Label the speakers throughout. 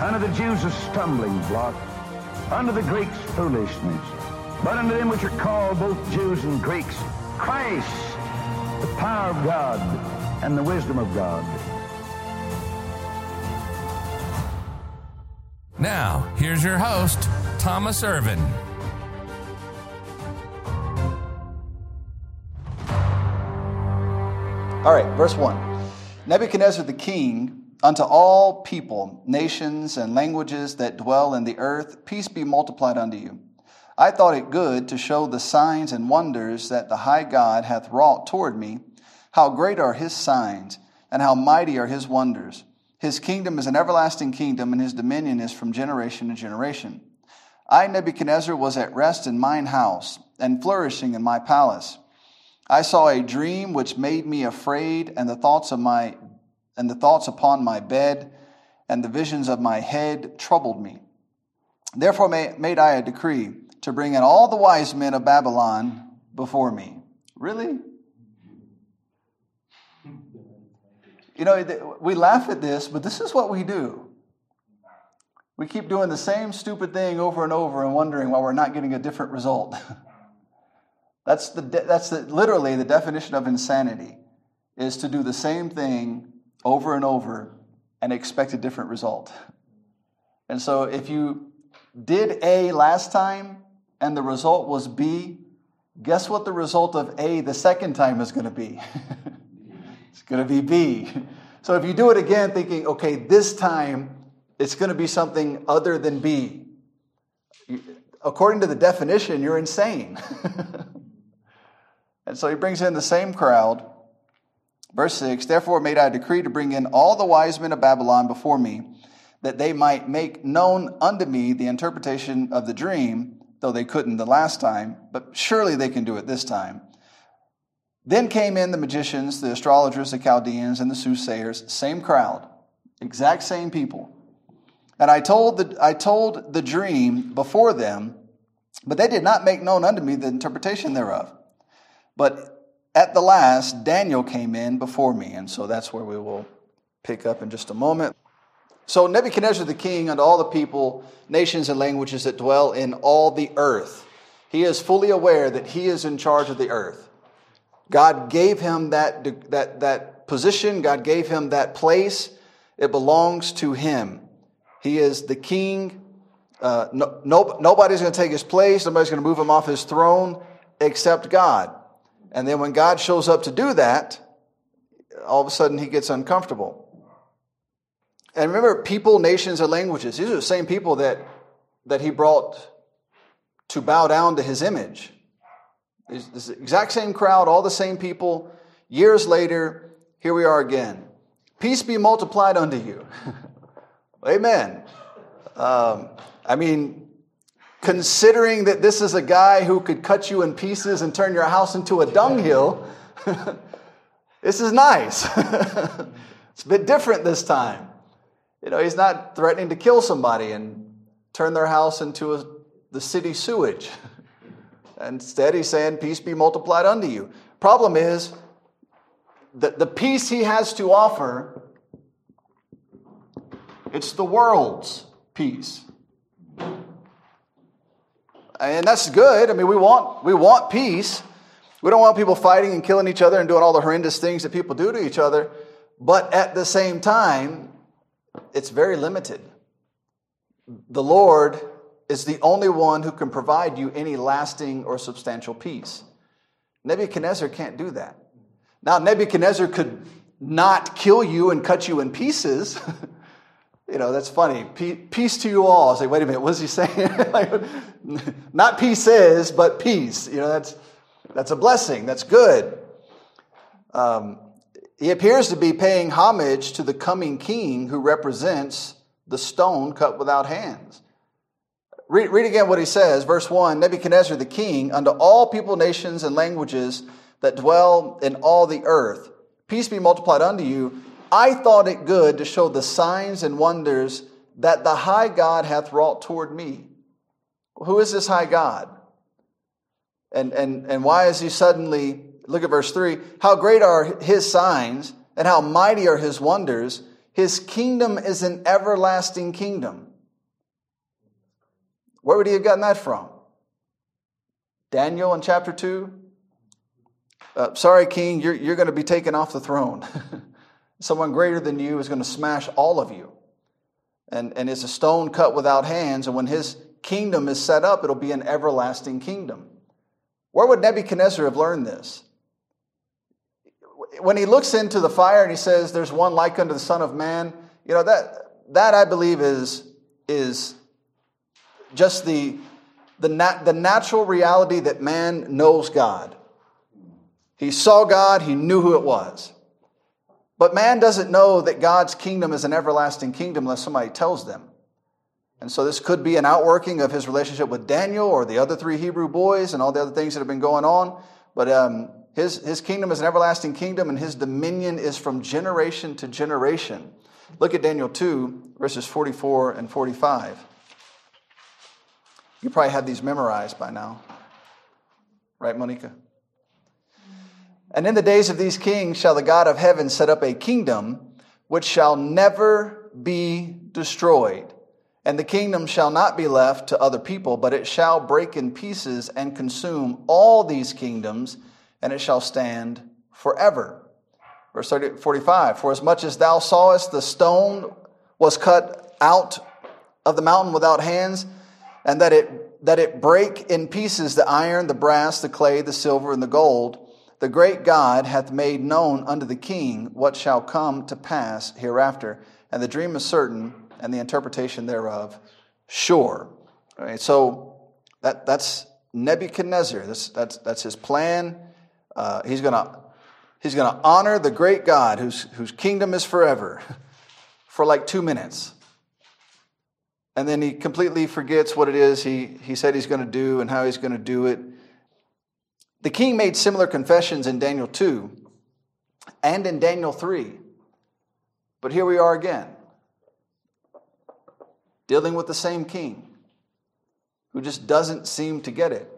Speaker 1: Unto the Jews a stumbling block, unto the Greeks foolishness. But unto them which are called both Jews and Greeks, Christ, the power of God and the wisdom of God.
Speaker 2: Now, here's your host, Thomas Irvin.
Speaker 3: All right, verse 1. Nebuchadnezzar the king, unto all people, nations, and languages that dwell in the earth, peace be multiplied unto you. I thought it good to show the signs and wonders that the high God hath wrought toward me. How great are his signs, and how mighty are his wonders. His kingdom is an everlasting kingdom, and his dominion is from generation to generation. I, Nebuchadnezzar, was at rest in mine house, and flourishing in my palace. I saw a dream which made me afraid, and the thoughts of my and the thoughts upon my bed and the visions of my head troubled me. Therefore made I a decree to bring in all the wise men of Babylon before me. Really? You know, we laugh at this, but this is what we do. We keep doing the same stupid thing over and over and wondering why we're not getting a different result. That's, the, that's the, literally the definition of insanity, is to do the same thing over and over and expect a different result. And so if you did A last time and the result was B, guess what the result of A the second time is going to be? it's going to be B. So if you do it again thinking, okay, this time it's going to be something other than B, according to the definition, you're insane. And so he brings in the same crowd. Verse 6 Therefore made I a decree to bring in all the wise men of Babylon before me, that they might make known unto me the interpretation of the dream, though they couldn't the last time, but surely they can do it this time. Then came in the magicians, the astrologers, the Chaldeans, and the soothsayers, same crowd, exact same people. And I told the, I told the dream before them, but they did not make known unto me the interpretation thereof. But at the last, Daniel came in before me. And so that's where we will pick up in just a moment. So Nebuchadnezzar the king and all the people, nations, and languages that dwell in all the earth, he is fully aware that he is in charge of the earth. God gave him that, that, that position, God gave him that place. It belongs to him. He is the king. Uh, no, no, nobody's going to take his place, nobody's going to move him off his throne except God. And then when God shows up to do that, all of a sudden he gets uncomfortable. And remember, people, nations, and languages, these are the same people that, that he brought to bow down to his image. This exact same crowd, all the same people. Years later, here we are again. Peace be multiplied unto you. Amen. Um, I mean, considering that this is a guy who could cut you in pieces and turn your house into a dunghill, this is nice. it's a bit different this time. You know, he's not threatening to kill somebody and turn their house into a, the city sewage. Instead, he's saying, Peace be multiplied unto you. Problem is that the peace he has to offer, it's the world's peace and that's good. I mean, we want we want peace. We don't want people fighting and killing each other and doing all the horrendous things that people do to each other. But at the same time, it's very limited. the Lord is the only one who can provide you any lasting or substantial peace. Nebuchadnezzar can't do that. Now, Nebuchadnezzar could not kill you and cut you in pieces. you know, that's funny. Peace to you all. I say, wait a minute, what is he saying? not is, but peace. You know, that's, that's a blessing. That's good. Um, he appears to be paying homage to the coming king who represents the stone cut without hands. Read, read again what he says. Verse 1 Nebuchadnezzar the king, unto all people, nations, and languages that dwell in all the earth, peace be multiplied unto you. I thought it good to show the signs and wonders that the high God hath wrought toward me. Who is this high God? And, and, and why is he suddenly, look at verse 3 how great are his signs and how mighty are his wonders. His kingdom is an everlasting kingdom where would he have gotten that from? Daniel in chapter 2? Uh, sorry, king, you're, you're going to be taken off the throne. Someone greater than you is going to smash all of you. And, and it's a stone cut without hands, and when his kingdom is set up, it'll be an everlasting kingdom. Where would Nebuchadnezzar have learned this? When he looks into the fire and he says, There's one like unto the Son of Man, you know, that, that I believe is, is just the, the, nat- the natural reality that man knows God. He saw God, he knew who it was. But man doesn't know that God's kingdom is an everlasting kingdom unless somebody tells them. And so this could be an outworking of his relationship with Daniel or the other three Hebrew boys and all the other things that have been going on. But um, his, his kingdom is an everlasting kingdom and his dominion is from generation to generation. Look at Daniel 2, verses 44 and 45. You probably have these memorized by now. Right, Monica? And in the days of these kings shall the God of heaven set up a kingdom which shall never be destroyed. And the kingdom shall not be left to other people, but it shall break in pieces and consume all these kingdoms, and it shall stand forever. Verse 30, 45 For as much as thou sawest the stone was cut out of the mountain without hands, and that it, that it break in pieces the iron, the brass, the clay, the silver, and the gold. The great God hath made known unto the king what shall come to pass hereafter. And the dream is certain, and the interpretation thereof sure. All right, so that, that's Nebuchadnezzar. That's, that's, that's his plan. Uh, he's going to he's gonna honor the great God whose, whose kingdom is forever for like two minutes and then he completely forgets what it is he, he said he's going to do and how he's going to do it. The king made similar confessions in Daniel 2 and in Daniel 3. But here we are again, dealing with the same king who just doesn't seem to get it.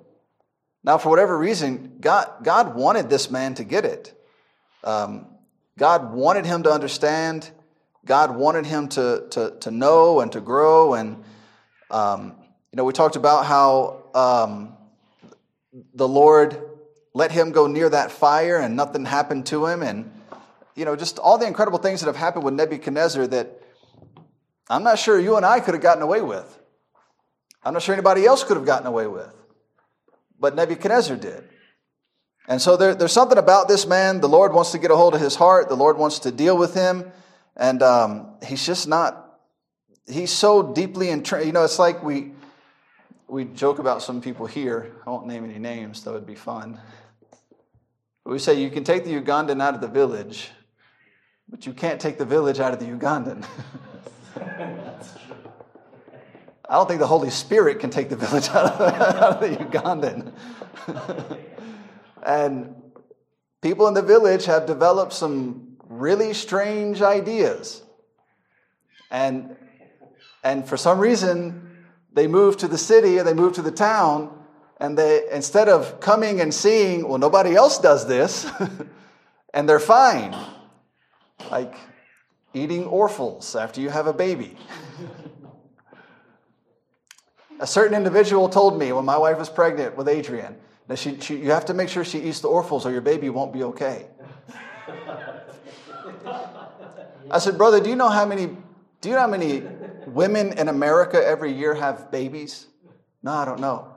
Speaker 3: Now, for whatever reason, God, God wanted this man to get it. Um, God wanted him to understand God wanted him to, to, to know and to grow. And, um, you know, we talked about how um, the Lord let him go near that fire and nothing happened to him. And, you know, just all the incredible things that have happened with Nebuchadnezzar that I'm not sure you and I could have gotten away with. I'm not sure anybody else could have gotten away with. But Nebuchadnezzar did. And so there, there's something about this man. The Lord wants to get a hold of his heart. The Lord wants to deal with him. And um, he's just not, he's so deeply entrenched. You know, it's like we, we joke about some people here. I won't name any names, that would be fun. We say you can take the Ugandan out of the village, but you can't take the village out of the Ugandan. I don't think the Holy Spirit can take the village out of, out of the Ugandan. and people in the village have developed some really strange ideas. And, and for some reason, they move to the city or they move to the town, and they, instead of coming and seeing, well, nobody else does this, and they're fine. Like eating orphals after you have a baby. a certain individual told me when my wife was pregnant with Adrian that she, she, you have to make sure she eats the orphals or your baby won't be okay. I said, brother, do you know how many do you know how many women in America every year have babies? No, I don't know.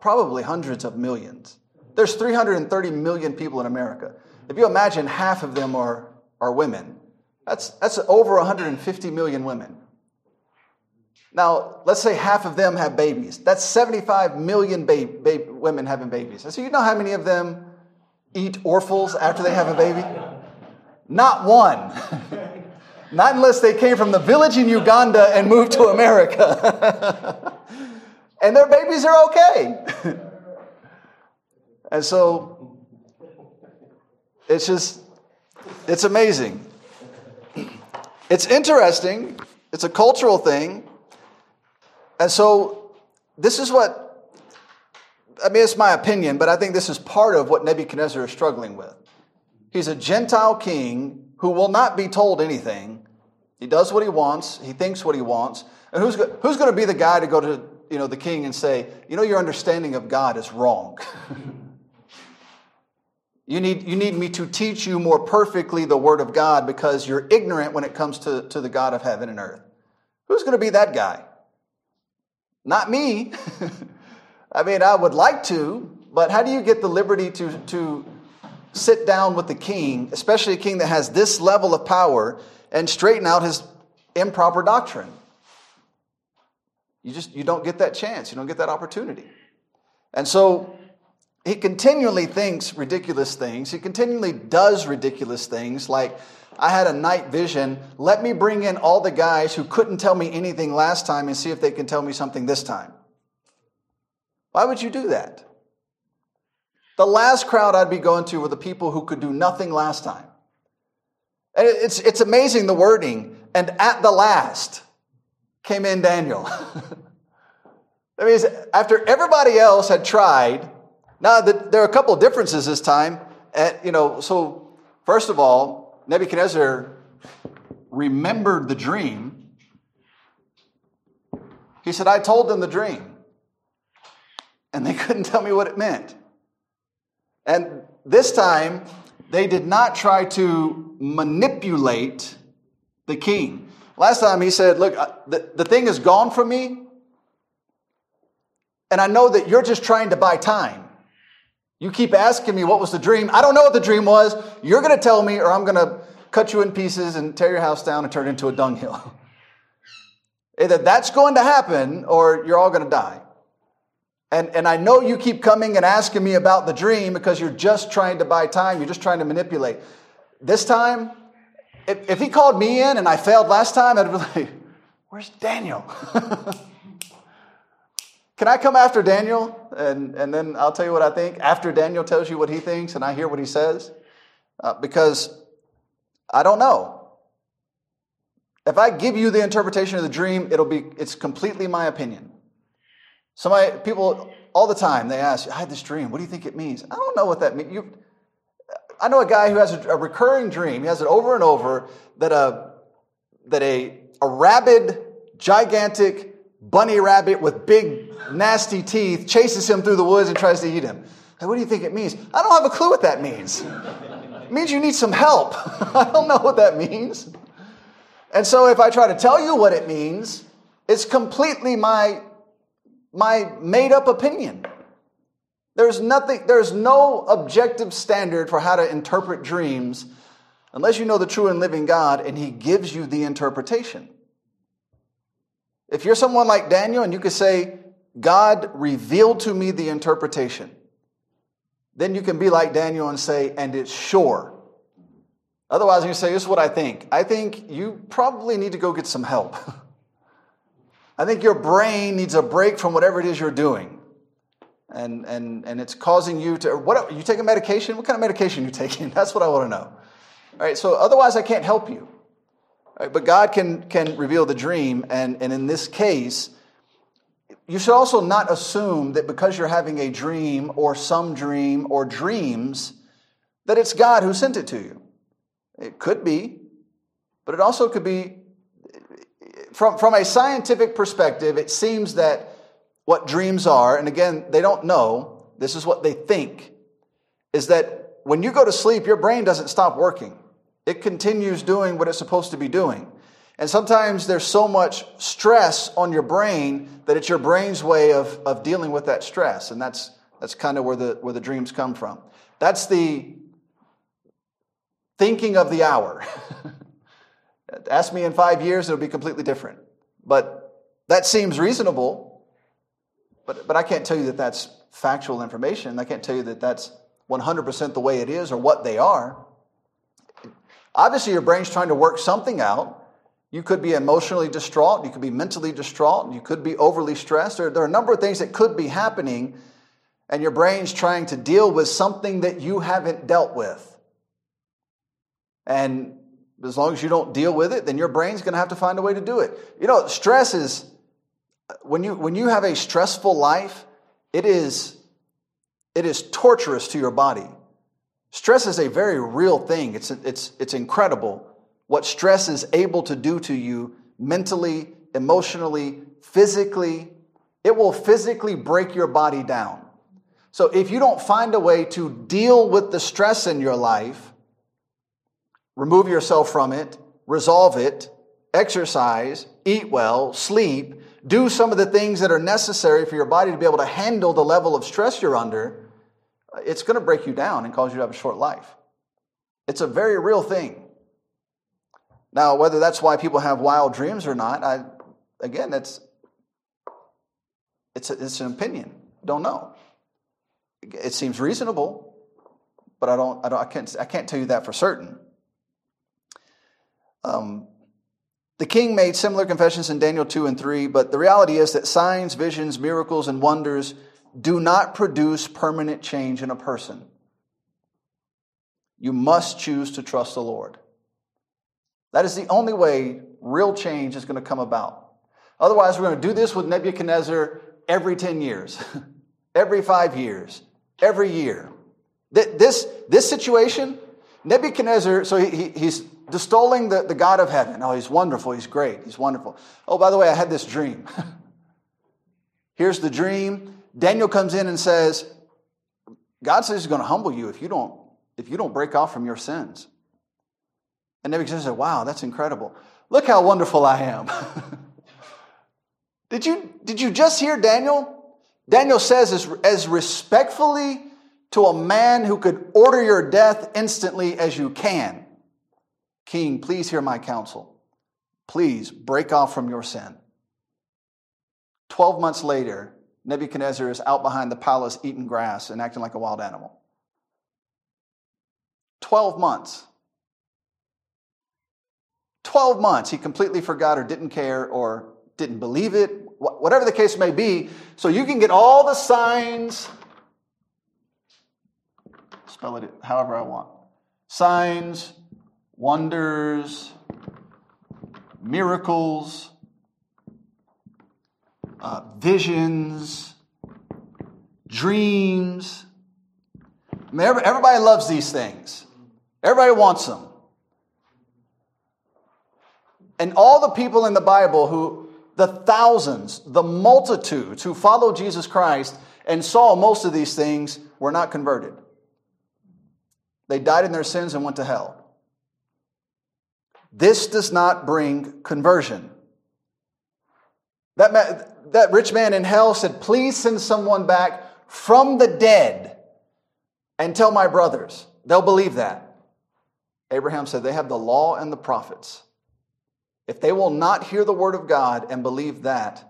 Speaker 3: Probably hundreds of millions. There's 330 million people in America. If you imagine half of them are, are women, that's, that's over 150 million women. Now, let's say half of them have babies. That's 75 million women having babies. And so, you know how many of them eat Orfles after they have a baby? Not one. Not unless they came from the village in Uganda and moved to America. and their babies are okay. and so it's just, it's amazing. It's interesting. It's a cultural thing. And so this is what, I mean, it's my opinion, but I think this is part of what Nebuchadnezzar is struggling with. He's a Gentile king who will not be told anything. He does what he wants. He thinks what he wants. And who's, who's going to be the guy to go to you know, the king and say, you know, your understanding of God is wrong. you, need, you need me to teach you more perfectly the word of God because you're ignorant when it comes to, to the God of heaven and earth. Who's going to be that guy? Not me. I mean, I would like to, but how do you get the liberty to, to sit down with the king, especially a king that has this level of power, and straighten out his improper doctrine. You just you don't get that chance. You don't get that opportunity. And so he continually thinks ridiculous things. He continually does ridiculous things like I had a night vision. Let me bring in all the guys who couldn't tell me anything last time and see if they can tell me something this time. Why would you do that? The last crowd I'd be going to were the people who could do nothing last time. And it's, it's amazing the wording. And at the last came in Daniel. that means after everybody else had tried, now that there are a couple of differences this time. And, you know, so first of all, Nebuchadnezzar remembered the dream. He said, I told them the dream. And they couldn't tell me what it meant. And this time, they did not try to manipulate the king. Last time he said, Look, the, the thing is gone from me, and I know that you're just trying to buy time. You keep asking me what was the dream. I don't know what the dream was. You're going to tell me, or I'm going to cut you in pieces and tear your house down and turn it into a dunghill. Either that's going to happen, or you're all going to die. And, and I know you keep coming and asking me about the dream because you're just trying to buy time, you're just trying to manipulate. This time, if, if he called me in and I failed last time, I'd be like, Where's Daniel? Can I come after Daniel? And, and then I'll tell you what I think after Daniel tells you what he thinks and I hear what he says? Uh, because I don't know. If I give you the interpretation of the dream, it'll be, it's completely my opinion. Somebody, people all the time, they ask, I had this dream. What do you think it means? I don't know what that means. You, I know a guy who has a, a, recurring dream. He has it over and over that a, that a, a rabid, gigantic bunny rabbit with big, nasty teeth chases him through the woods and tries to eat him. What do you think it means? I don't have a clue what that means. It means you need some help. I don't know what that means. And so if I try to tell you what it means, it's completely my my made up opinion. There's nothing, there's no objective standard for how to interpret dreams unless you know the true and living God and He gives you the interpretation. If you're someone like Daniel and you could say, God revealed to me the interpretation, then you can be like Daniel and say, and it's sure. Otherwise, you say, this is what I think. I think you probably need to go get some help. I think your brain needs a break from whatever it is you're doing. And, and, and it's causing you to, what, you take a medication? What kind of medication are you taking? That's what I want to know. All right, so otherwise I can't help you. But God can, can reveal the dream, and, and in this case, you should also not assume that because you're having a dream or some dream or dreams, that it's God who sent it to you. It could be, but it also could be from, from a scientific perspective, it seems that what dreams are, and again, they don't know, this is what they think, is that when you go to sleep, your brain doesn't stop working. It continues doing what it's supposed to be doing. And sometimes there's so much stress on your brain that it's your brain's way of, of dealing with that stress. And that's, that's kind of where the, where the dreams come from. That's the thinking of the hour. Ask me in five years, it'll be completely different. But that seems reasonable. But, but I can't tell you that that's factual information. I can't tell you that that's 100% the way it is or what they are. Obviously, your brain's trying to work something out. You could be emotionally distraught, you could be mentally distraught, you could be overly stressed. There, there are a number of things that could be happening, and your brain's trying to deal with something that you haven't dealt with. And as long as you don't deal with it, then your brain's going to have to find a way to do it. You know, stress is when you when you have a stressful life, it is it is torturous to your body. Stress is a very real thing. It's it's it's incredible what stress is able to do to you mentally, emotionally, physically. It will physically break your body down. So if you don't find a way to deal with the stress in your life, remove yourself from it, resolve it, exercise, eat well, sleep, do some of the things that are necessary for your body to be able to handle the level of stress you're under, it's going to break you down and cause you to have a short life. It's a very real thing. Now, whether that's why people have wild dreams or not, I, again, it's, it's, a, it's an opinion. Don't know. It seems reasonable, but I don't, I don't, I can't, I can't tell you that for certain. Um, the king made similar confessions in Daniel 2 and 3, but the reality is that signs, visions, miracles, and wonders do not produce permanent change in a person. You must choose to trust the Lord. That is the only way real change is going to come about. Otherwise, we're going to do this with Nebuchadnezzar every 10 years, every five years, every year. This, this situation, Nebuchadnezzar, so he, he's extolling the, the God of heaven. Oh, he's wonderful. He's great. He's wonderful. Oh, by the way, I had this dream. Here's the dream. Daniel comes in and says, God says he's going to humble you if you don't, if you don't break off from your sins. And Nebuchadnezzar said, Wow, that's incredible. Look how wonderful I am. did, you, did you just hear Daniel? Daniel says, as, as respectfully to a man who could order your death instantly as you can. King, please hear my counsel. Please break off from your sin. Twelve months later, Nebuchadnezzar is out behind the palace eating grass and acting like a wild animal. Twelve months. Twelve months. He completely forgot or didn't care or didn't believe it, whatever the case may be. So you can get all the signs, spell it however I want. Signs, wonders, miracles, uh, visions, dreams. I mean, everybody loves these things. Everybody wants them. And all the people in the Bible who, the thousands, the multitudes who followed Jesus Christ and saw most of these things were not converted. They died in their sins and went to hell. This does not bring conversion. That, man, that rich man in hell said, Please send someone back from the dead and tell my brothers. They'll believe that. Abraham said, They have the law and the prophets. If they will not hear the word of God and believe that,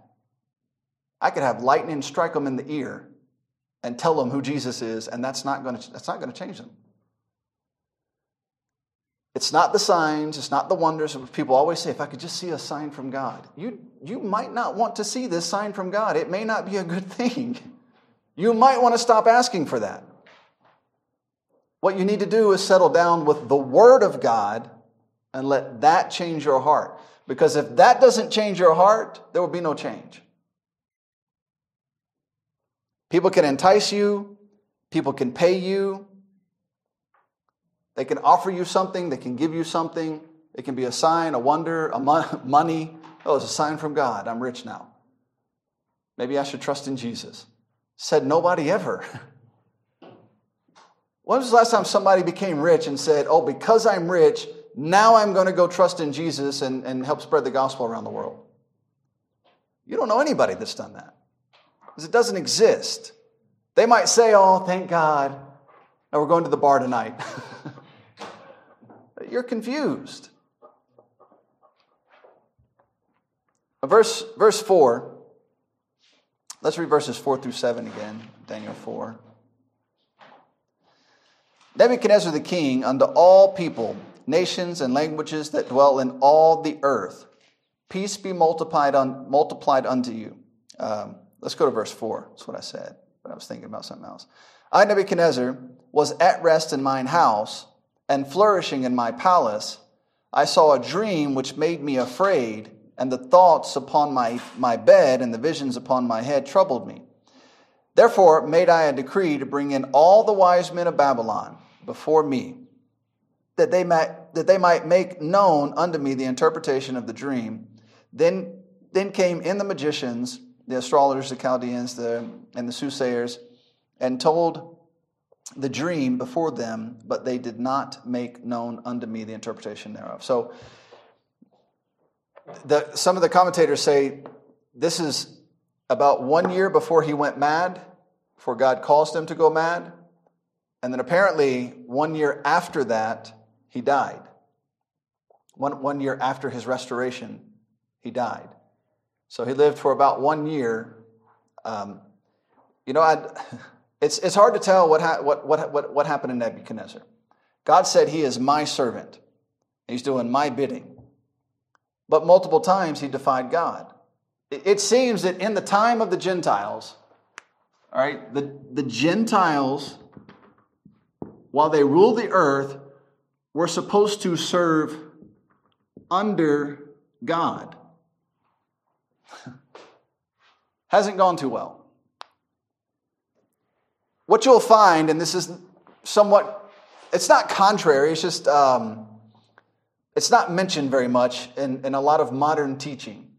Speaker 3: I could have lightning strike them in the ear and tell them who Jesus is, and that's not going to, that's not going to change them. It's not the signs, it's not the wonders. People always say, if I could just see a sign from God. You, you might not want to see this sign from God. It may not be a good thing. You might want to stop asking for that. What you need to do is settle down with the Word of God and let that change your heart. Because if that doesn't change your heart, there will be no change. People can entice you, people can pay you, they can offer you something, they can give you something. It can be a sign, a wonder, a mo- money. Oh, it's a sign from God. I'm rich now. Maybe I should trust in Jesus. Said nobody ever. when was the last time somebody became rich and said, Oh, because I'm rich, now I'm going to go trust in Jesus and, and help spread the gospel around the world. You don't know anybody that's done that because it doesn't exist. They might say, Oh, thank God. Now we're going to the bar tonight. You're confused. Verse, verse 4. Let's read verses 4 through 7 again, Daniel 4. Nebuchadnezzar the king, unto all people, nations, and languages that dwell in all the earth, peace be multiplied, un, multiplied unto you. Um, let's go to verse 4. That's what I said, but I was thinking about something else. I, Nebuchadnezzar, was at rest in mine house and flourishing in my palace. I saw a dream which made me afraid, and the thoughts upon my, my bed and the visions upon my head troubled me. Therefore made I a decree to bring in all the wise men of Babylon before me, that they might, that they might make known unto me the interpretation of the dream. Then, then came in the magicians, the astrologers, the Chaldeans, the, and the soothsayers, and told the dream before them, but they did not make known unto me the interpretation thereof. So, the, some of the commentators say this is about one year before he went mad, before God caused him to go mad. And then apparently, one year after that, he died. One, one year after his restoration, he died. So he lived for about one year. Um, you know, I'd, it's, it's hard to tell what, ha- what, what, what, what happened in Nebuchadnezzar. God said, He is my servant, He's doing my bidding. But multiple times he defied God. It seems that in the time of the Gentiles, all right, the, the Gentiles while they rule the earth, were supposed to serve under God. Hasn't gone too well. What you'll find, and this is somewhat, it's not contrary, it's just, um, it's not mentioned very much in, in a lot of modern teaching.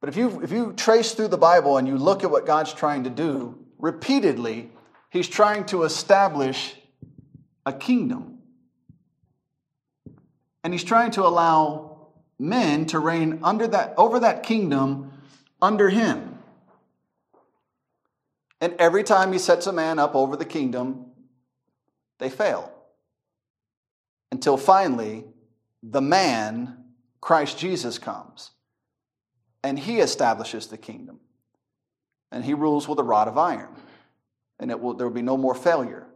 Speaker 3: But if you, if you trace through the Bible and you look at what God's trying to do, repeatedly, He's trying to establish a kingdom. And he's trying to allow men to reign under that, over that kingdom under him. And every time he sets a man up over the kingdom, they fail. Until finally, the man, Christ Jesus, comes. And he establishes the kingdom. And he rules with a rod of iron. And it will, there will be no more failure.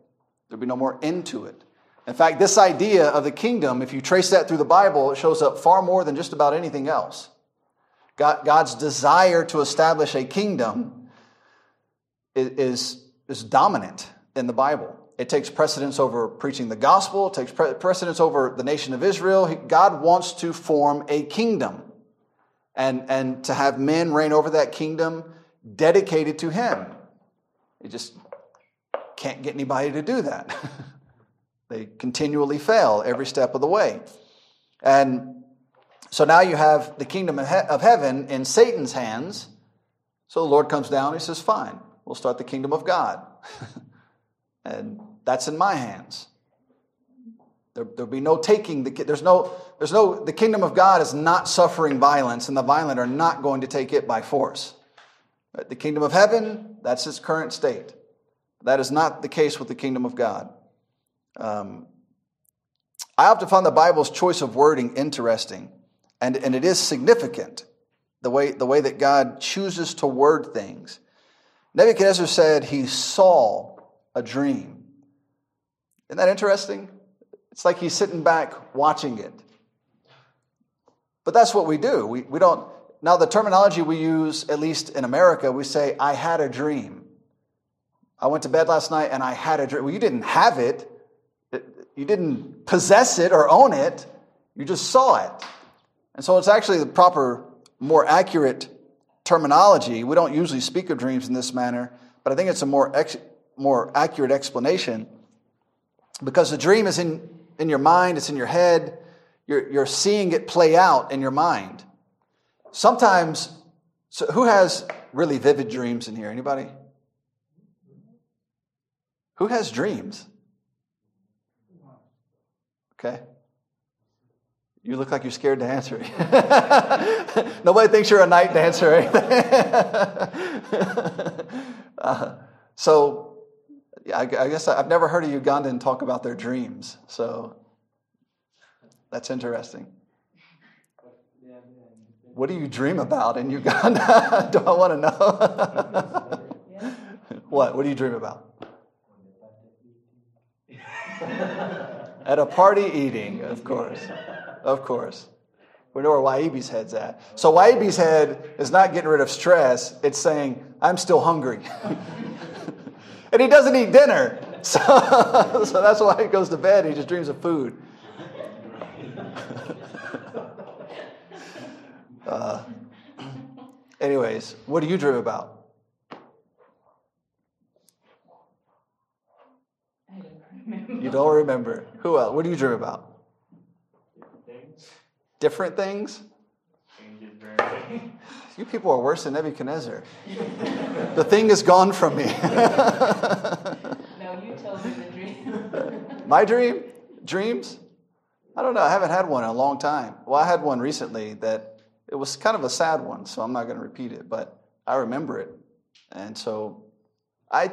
Speaker 3: There'll be no more end to it. In fact, this idea of the kingdom, if you trace that through the Bible, it shows up far more than just about anything else. God, God's desire to establish a kingdom is, is dominant in the Bible. It takes precedence over preaching the gospel, it takes precedence over the nation of Israel. God wants to form a kingdom and, and to have men reign over that kingdom dedicated to Him. It just can't get anybody to do that. they continually fail every step of the way. And so now you have the kingdom of heaven in Satan's hands. So the Lord comes down, he says, Fine, we'll start the kingdom of God. and that's in my hands. There, will be no taking the there's no there's no the kingdom of God is not suffering violence, and the violent are not going to take it by force. But the kingdom of heaven, that's its current state. That is not the case with the kingdom of God. Um, I often find the Bible's choice of wording interesting, and, and it is significant the way, the way that God chooses to word things. Nebuchadnezzar said he saw a dream. Isn't that interesting? It's like he's sitting back watching it. But that's what we do. We, we don't, now the terminology we use, at least in America, we say, I had a dream. I went to bed last night and I had a dream. Well, you didn't have it, you didn't possess it or own it, you just saw it. And so it's actually the proper, more accurate terminology. We don't usually speak of dreams in this manner, but I think it's a more, ex- more accurate explanation because the dream is in, in your mind, it's in your head, you're, you're seeing it play out in your mind. Sometimes, so who has really vivid dreams in here? Anybody? Who has dreams? Okay. You look like you're scared to answer. Nobody thinks you're a night dancer or anything. uh, so, I, I guess I've never heard a Ugandan talk about their dreams. So, that's interesting. What do you dream about in Uganda? do I want to know? what? What do you dream about? At a party eating, of course. Of course. We know where Waibi's head's at. So Waibi's head is not getting rid of stress, it's saying, I'm still hungry. and he doesn't eat dinner. So, so that's why he goes to bed. He just dreams of food. Uh, anyways, what do you dream about?
Speaker 4: I don't remember.
Speaker 3: You don't remember. Who else? What do you dream about? Different things? You people are worse than Nebuchadnezzar. the thing is gone from me.
Speaker 4: No, you told me the dream.
Speaker 3: My dream? Dreams? I don't know. I haven't had one in a long time. Well, I had one recently that it was kind of a sad one, so I'm not going to repeat it, but I remember it. And so I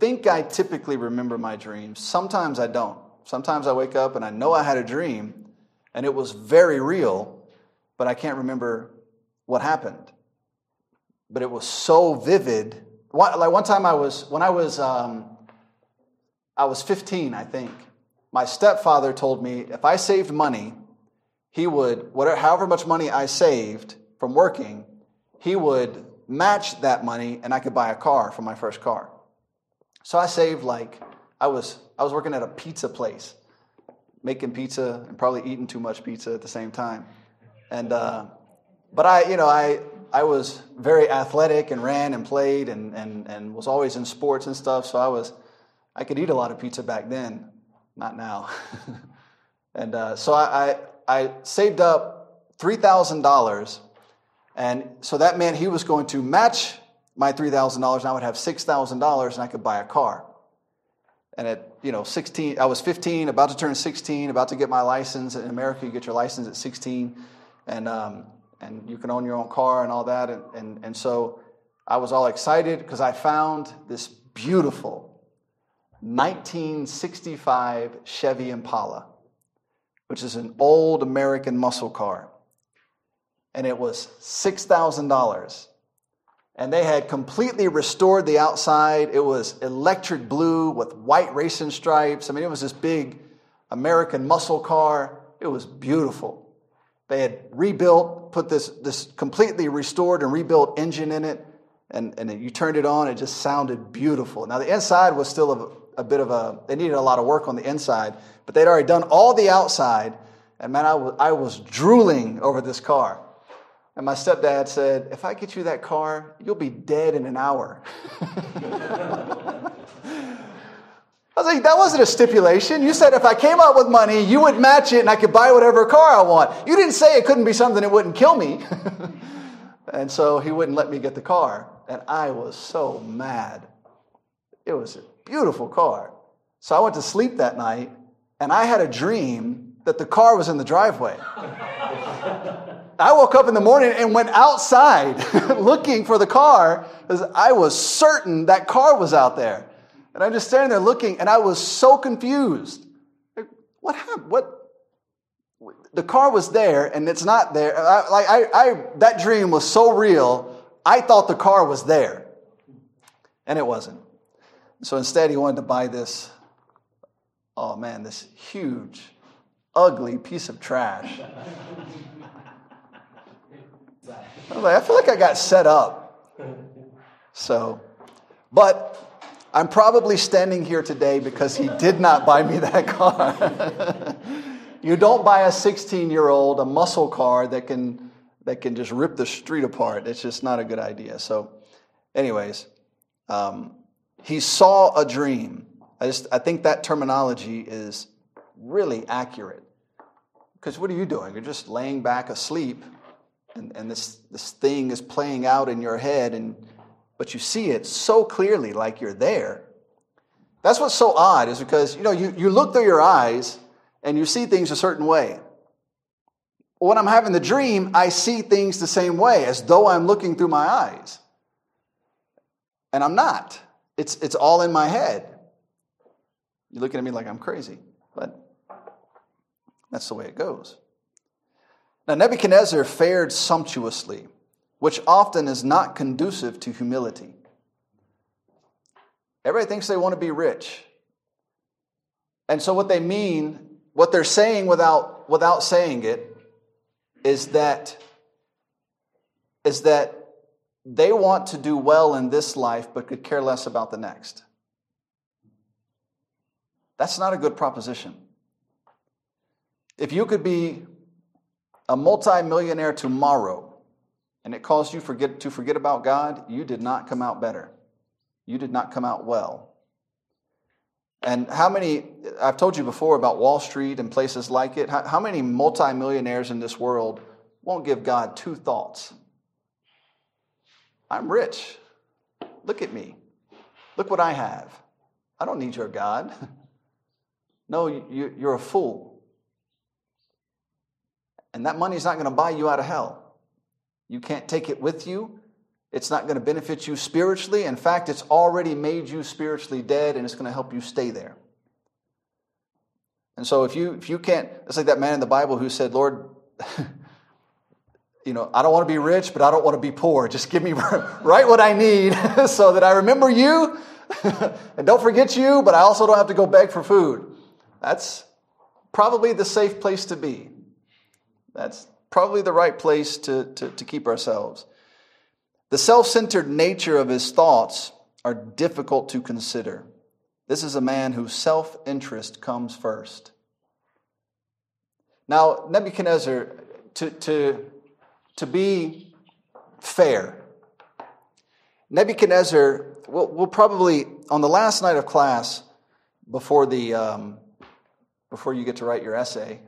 Speaker 3: think I typically remember my dreams. Sometimes I don't. Sometimes I wake up and I know I had a dream and it was very real, but I can't remember what happened. But it was so vivid. Like one time I was, when I was, um, I was 15, I think. My stepfather told me if I saved money, he would, whatever, however much money I saved from working, he would match that money and I could buy a car for my first car. So I saved like, I was, I was working at a pizza place, making pizza and probably eating too much pizza at the same time. And, uh, but I, you know, I, I was very athletic and ran and played and, and, and was always in sports and stuff. So I was, I could eat a lot of pizza back then, not now. and uh, so I, I, I saved up $3,000. And so that meant he was going to match my $3,000 and I would have $6,000 and I could buy a car. And at, you know, 16, I was 15, about to turn 16, about to get my license. In America, you get your license at 16. And, um, and you can own your own car and all that. And, and, and so I was all excited because I found this beautiful 1965 Chevy Impala, which is an old American muscle car. And it was $6,000. And they had completely restored the outside. It was electric blue with white racing stripes. I mean, it was this big American muscle car. It was beautiful. They had rebuilt, put this, this completely restored and rebuilt engine in it, and, and you turned it on, it just sounded beautiful. Now, the inside was still a, a bit of a, they needed a lot of work on the inside, but they'd already done all the outside, and man, I was, I was drooling over this car. And my stepdad said, If I get you that car, you'll be dead in an hour. I was like, That wasn't a stipulation. You said if I came out with money, you would match it and I could buy whatever car I want. You didn't say it couldn't be something that wouldn't kill me. and so he wouldn't let me get the car. And I was so mad. It was a beautiful car. So I went to sleep that night and I had a dream that the car was in the driveway. I woke up in the morning and went outside looking for the car because I was certain that car was out there. And I'm just standing there looking, and I was so confused. Like, what happened? What? The car was there, and it's not there. I, like I, I, that dream was so real. I thought the car was there, and it wasn't. So instead, he wanted to buy this. Oh man, this huge, ugly piece of trash. I, like, I feel like I got set up. So, but I'm probably standing here today because he did not buy me that car. you don't buy a 16 year old a muscle car that can that can just rip the street apart. It's just not a good idea. So, anyways, um, he saw a dream. I just I think that terminology is really accurate. Because what are you doing? You're just laying back asleep and, and this, this thing is playing out in your head, and, but you see it so clearly like you're there. That's what's so odd, is because you know you, you look through your eyes and you see things a certain way. when I'm having the dream, I see things the same way, as though I'm looking through my eyes. And I'm not. It's, it's all in my head. You're looking at me like I'm crazy, but that's the way it goes. Now, Nebuchadnezzar fared sumptuously, which often is not conducive to humility. Everybody thinks they want to be rich. And so, what they mean, what they're saying without, without saying it, is that, is that they want to do well in this life but could care less about the next. That's not a good proposition. If you could be a multimillionaire tomorrow and it caused you forget, to forget about God, you did not come out better. You did not come out well. And how many, I've told you before about Wall Street and places like it, how, how many multimillionaires in this world won't give God two thoughts? I'm rich. Look at me. Look what I have. I don't need your God. No, you're a fool. And that money is not going to buy you out of hell. You can't take it with you. It's not going to benefit you spiritually. In fact, it's already made you spiritually dead and it's going to help you stay there. And so if you if you can't it's like that man in the Bible who said, "Lord, you know, I don't want to be rich, but I don't want to be poor. Just give me right what I need so that I remember you and don't forget you, but I also don't have to go beg for food. That's probably the safe place to be. That's probably the right place to, to, to keep ourselves. The self centered nature of his thoughts are difficult to consider. This is a man whose self interest comes first. Now, Nebuchadnezzar, to, to to be fair. Nebuchadnezzar, we'll, we'll probably, on the last night of class, before, the, um, before you get to write your essay,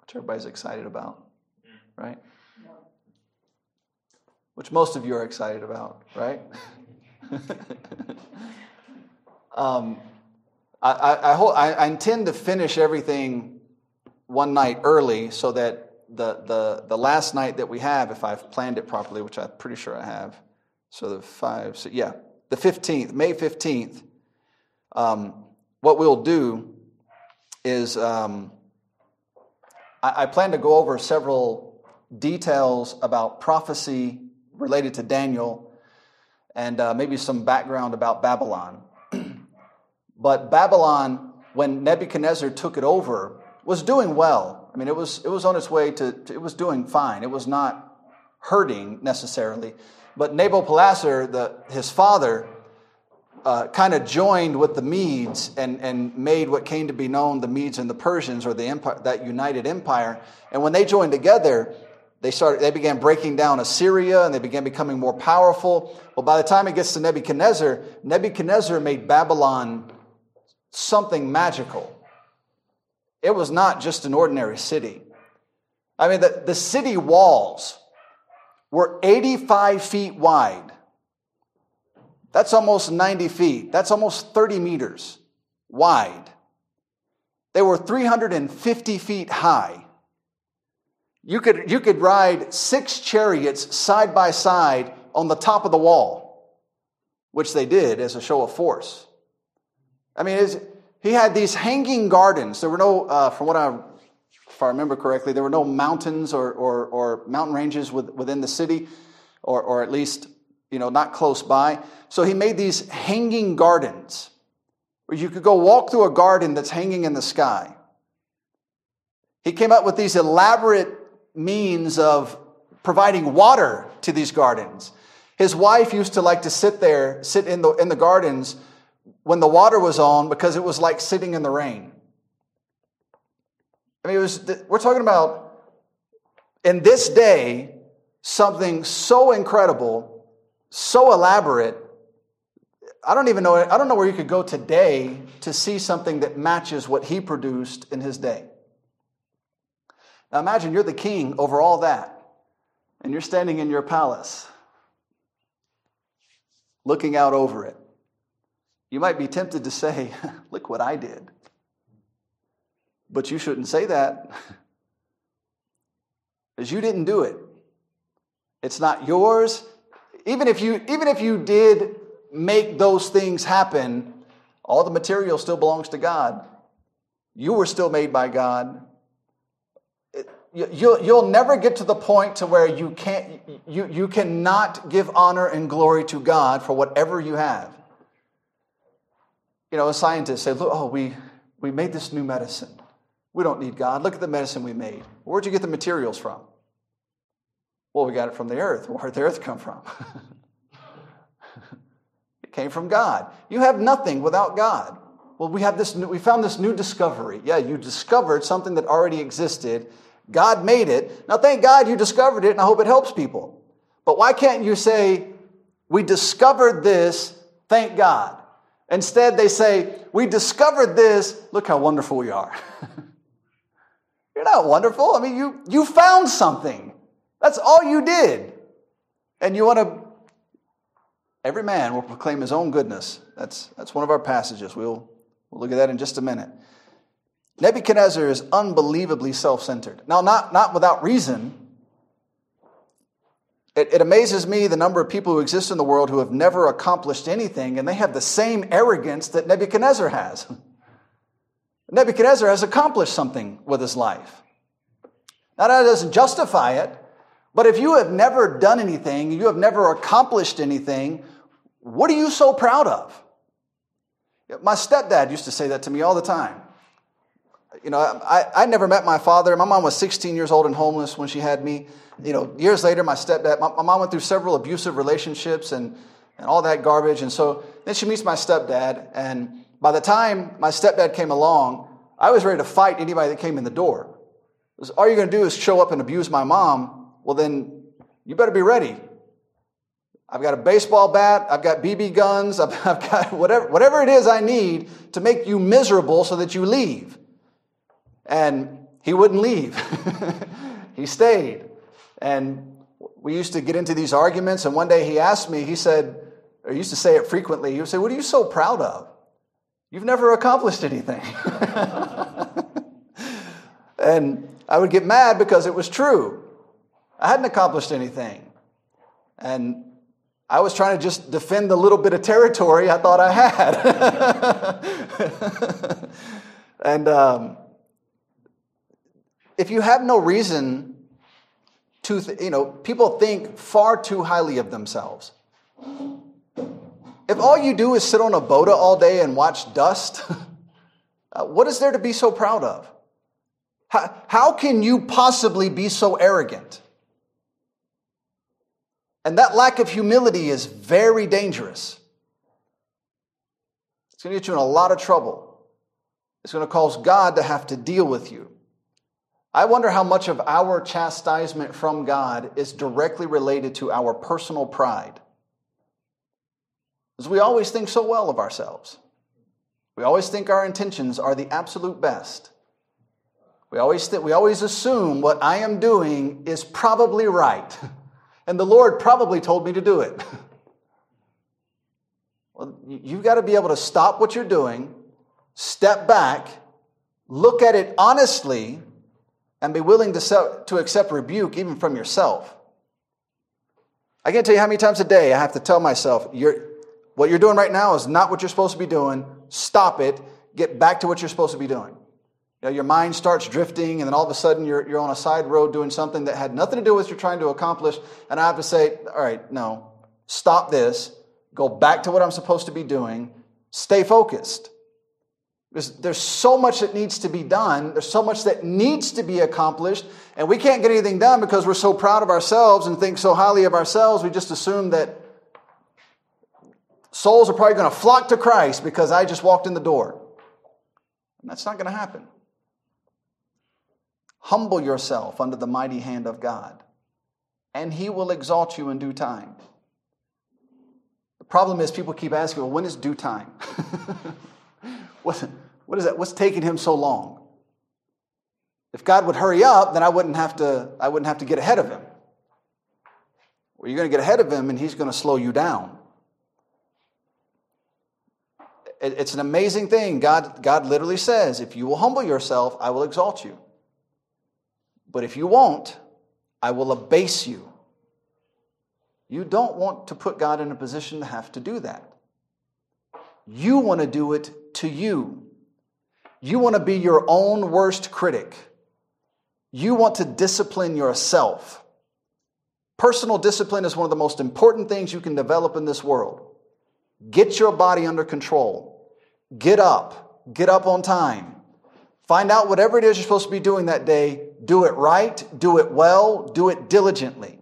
Speaker 3: which everybody's excited about, right? Which most of you are excited about, right? um, I, I, I, I, I intend to finish everything one night early so that the, the, the last night that we have, if I've planned it properly, which I'm pretty sure I have, so the five, so yeah, the 15th, May 15th, um, what we'll do is um, I, I plan to go over several details about prophecy related to Daniel and uh, maybe some background about Babylon. but Babylon, when Nebuchadnezzar took it over, was doing well. I mean, it was, it was on its way to, to, it was doing fine. It was not hurting necessarily. But Nabopolassar, the, his father, uh, kind of joined with the Medes and, and made what came to be known the Medes and the Persians, or the empire, that united empire. And when they joined together, they started they began breaking down Assyria and they began becoming more powerful. Well, by the time it gets to Nebuchadnezzar, Nebuchadnezzar made Babylon something magical. It was not just an ordinary city. I mean, the, the city walls were 85 feet wide. That's almost 90 feet. That's almost 30 meters wide. They were 350 feet high. You could, you could ride six chariots side by side on the top of the wall, which they did as a show of force. I mean, he had these hanging gardens. There were no, uh, from what I, if I remember correctly, there were no mountains or, or, or mountain ranges with, within the city, or, or at least, you know, not close by. So he made these hanging gardens where you could go walk through a garden that's hanging in the sky. He came up with these elaborate means of providing water to these gardens. His wife used to like to sit there, sit in the, in the gardens when the water was on because it was like sitting in the rain. I mean, it was, we're talking about in this day something so incredible, so elaborate. I don't even know, I don't know where you could go today to see something that matches what he produced in his day. Now imagine you're the king over all that, and you're standing in your palace, looking out over it. You might be tempted to say, Look what I did. But you shouldn't say that. Because you didn't do it. It's not yours. Even if you even if you did make those things happen, all the material still belongs to God. You were still made by God. You'll, you'll never get to the point to where you can't you, you cannot give honor and glory to God for whatever you have. You know, scientists say, look, oh, we, we made this new medicine. We don't need God. Look at the medicine we made. Where'd you get the materials from? Well, we got it from the earth. Where'd the earth come from? it came from God. You have nothing without God. Well, we have this new, we found this new discovery. Yeah, you discovered something that already existed. God made it. Now, thank God you discovered it, and I hope it helps people. But why can't you say, we discovered this, thank God? Instead, they say, we discovered this, look how wonderful we are. You're not wonderful. I mean, you, you found something. That's all you did. And you want to, every man will proclaim his own goodness. That's, that's one of our passages. We'll, we'll look at that in just a minute. Nebuchadnezzar is unbelievably self centered. Now, not, not without reason. It, it amazes me the number of people who exist in the world who have never accomplished anything, and they have the same arrogance that Nebuchadnezzar has. Nebuchadnezzar has accomplished something with his life. Now, that doesn't justify it, but if you have never done anything, you have never accomplished anything, what are you so proud of? My stepdad used to say that to me all the time. You know, I, I never met my father. My mom was 16 years old and homeless when she had me. You know, years later, my stepdad, my, my mom went through several abusive relationships and, and all that garbage. And so then she meets my stepdad. And by the time my stepdad came along, I was ready to fight anybody that came in the door. Because all you're going to do is show up and abuse my mom. Well, then you better be ready. I've got a baseball bat. I've got BB guns. I've, I've got whatever, whatever it is I need to make you miserable so that you leave. And he wouldn't leave. he stayed. And we used to get into these arguments. And one day he asked me, he said, or he used to say it frequently, he would say, What are you so proud of? You've never accomplished anything. and I would get mad because it was true. I hadn't accomplished anything. And I was trying to just defend the little bit of territory I thought I had. and um, if you have no reason to, th- you know, people think far too highly of themselves. If all you do is sit on a boda all day and watch dust, uh, what is there to be so proud of? How, how can you possibly be so arrogant? And that lack of humility is very dangerous. It's going to get you in a lot of trouble. It's going to cause God to have to deal with you. I wonder how much of our chastisement from God is directly related to our personal pride. Because we always think so well of ourselves. We always think our intentions are the absolute best. We always, th- we always assume what I am doing is probably right. And the Lord probably told me to do it. well, you've got to be able to stop what you're doing, step back, look at it honestly, and be willing to, se- to accept rebuke even from yourself. I can't tell you how many times a day I have to tell myself, you're, what you're doing right now is not what you're supposed to be doing. Stop it. Get back to what you're supposed to be doing. You know, your mind starts drifting, and then all of a sudden you're, you're on a side road doing something that had nothing to do with what you're trying to accomplish. And I have to say, all right, no, stop this. Go back to what I'm supposed to be doing. Stay focused. Because there's so much that needs to be done. There's so much that needs to be accomplished. And we can't get anything done because we're so proud of ourselves and think so highly of ourselves. We just assume that souls are probably going to flock to Christ because I just walked in the door. And that's not going to happen. Humble yourself under the mighty hand of God, and He will exalt you in due time. The problem is, people keep asking, well, when is due time? what, what is that? What's taking Him so long? If God would hurry up, then I wouldn't have to, I wouldn't have to get ahead of Him. Well, you're going to get ahead of Him, and He's going to slow you down. It's an amazing thing. God, God literally says, if you will humble yourself, I will exalt you. But if you won't, I will abase you. You don't want to put God in a position to have to do that. You want to do it to you. You want to be your own worst critic. You want to discipline yourself. Personal discipline is one of the most important things you can develop in this world. Get your body under control. Get up. Get up on time. Find out whatever it is you're supposed to be doing that day. Do it right. Do it well. Do it diligently.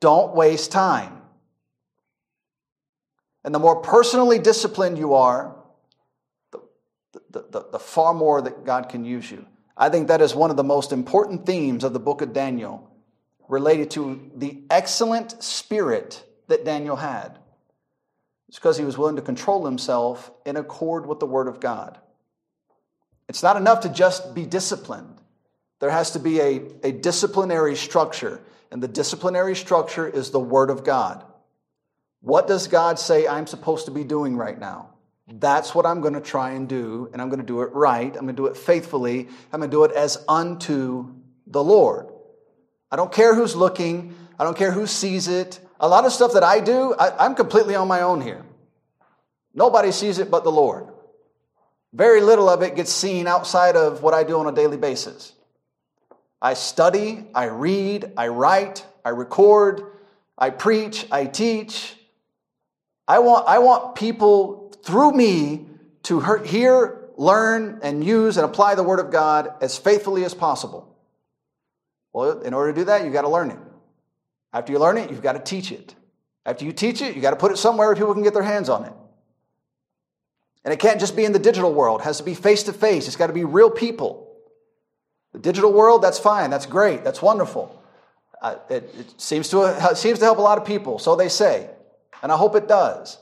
Speaker 3: Don't waste time. And the more personally disciplined you are, the, the, the, the, far more that God can use you. I think that is one of the most important themes of the book of Daniel related to the excellent spirit that Daniel had. It's because he was willing to control himself in accord with the Word of God. It's not enough to just be disciplined, there has to be a, a disciplinary structure, and the disciplinary structure is the Word of God. What does God say I'm supposed to be doing right now? That's what I'm going to try and do, and I'm going to do it right. I'm going to do it faithfully. I'm going to do it as unto the Lord. I don't care who's looking, I don't care who sees it. A lot of stuff that I do, I, am completely on my own here. Nobody sees it but the Lord. Very little of it gets seen outside of what I do on a daily basis. I study, I read, I write, I record, I preach, I teach. I want, I want people through me to hear, learn, and use and apply the Word of God as faithfully as possible. Well, in order to do that, you've got to learn it. After you learn it, you've got to teach it. After you teach it, you've got to put it somewhere where people can get their hands on it. And it can't just be in the digital world, it has to be face to face. It's got to be real people. The digital world, that's fine, that's great, that's wonderful. Uh, it, it seems, to, it seems to help a lot of people, so they say. And I hope it does.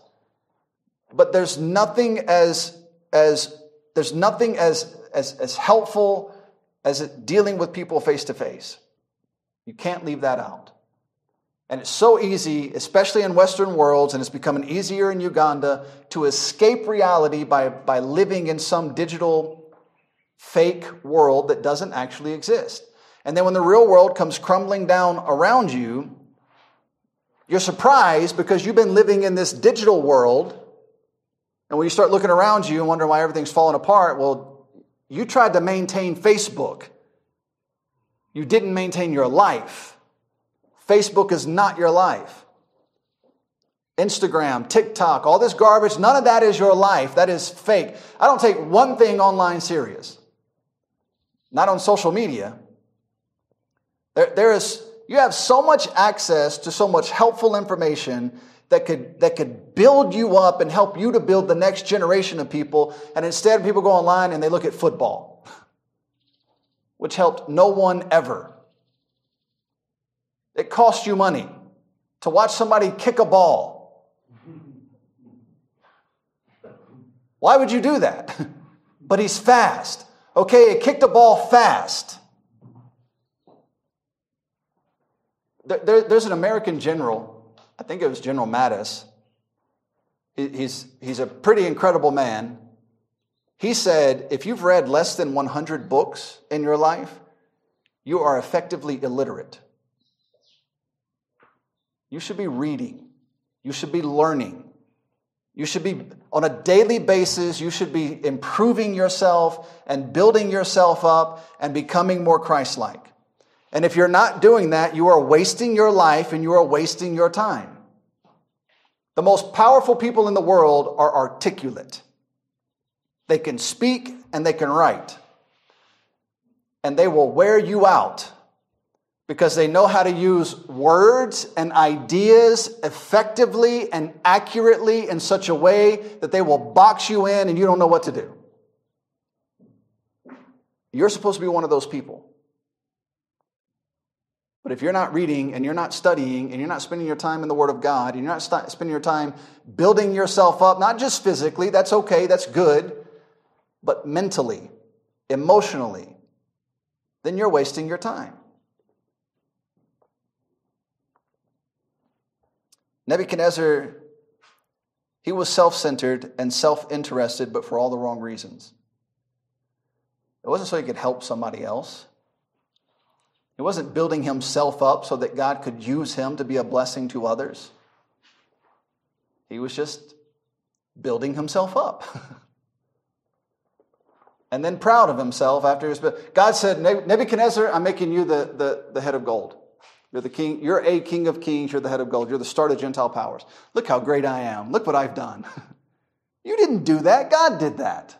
Speaker 3: But there's nothing as, as, there's nothing as, as, as helpful as dealing with people face to face. You can't leave that out. And it's so easy, especially in Western worlds, and it's becoming easier in Uganda to escape reality by, by living in some digital fake world that doesn't actually exist. And then when the real world comes crumbling down around you, you're surprised because you've been living in this digital world. And when you start looking around you and wondering why everything's falling apart, well, you tried to maintain Facebook. You didn't maintain your life. Facebook is not your life. Instagram, TikTok, all this garbage, none of that is your life. That is fake. I don't take one thing online serious. Not on social media. There, there is, you have so much access to so much helpful information that could, that could build you up and help you to build the next generation of people. And instead, people go online and they look at football, which helped no one ever. It costs you money to watch somebody kick a ball. Why would you do that? but he's fast. Okay, he kicked a ball fast. There, there's an American general, I think it was General Mattis. He's, he's a pretty incredible man. He said, if you've read less than 100 books in your life, you are effectively illiterate. You should be reading. You should be learning. You should be, on a daily basis, you should be improving yourself and building yourself up and becoming more Christ like. And if you're not doing that, you are wasting your life and you are wasting your time. The most powerful people in the world are articulate. They can speak and they can write. And they will wear you out because they know how to use words and ideas effectively and accurately in such a way that they will box you in and you don't know what to do. You're supposed to be one of those people. But if you're not reading and you're not studying and you're not spending your time in the Word of God and you're not st- spending your time building yourself up, not just physically, that's okay, that's good, but mentally, emotionally, then you're wasting your time. Nebuchadnezzar, he was self centered and self interested, but for all the wrong reasons. It wasn't so he could help somebody else. He wasn't building himself up so that God could use him to be a blessing to others. He was just building himself up. and then proud of himself after his. God said, Nebuchadnezzar, I'm making you the, the, the head of gold. You're the king, you're a king of kings, you're the head of gold, you're the start of Gentile powers. Look how great I am. Look what I've done. you didn't do that, God did that.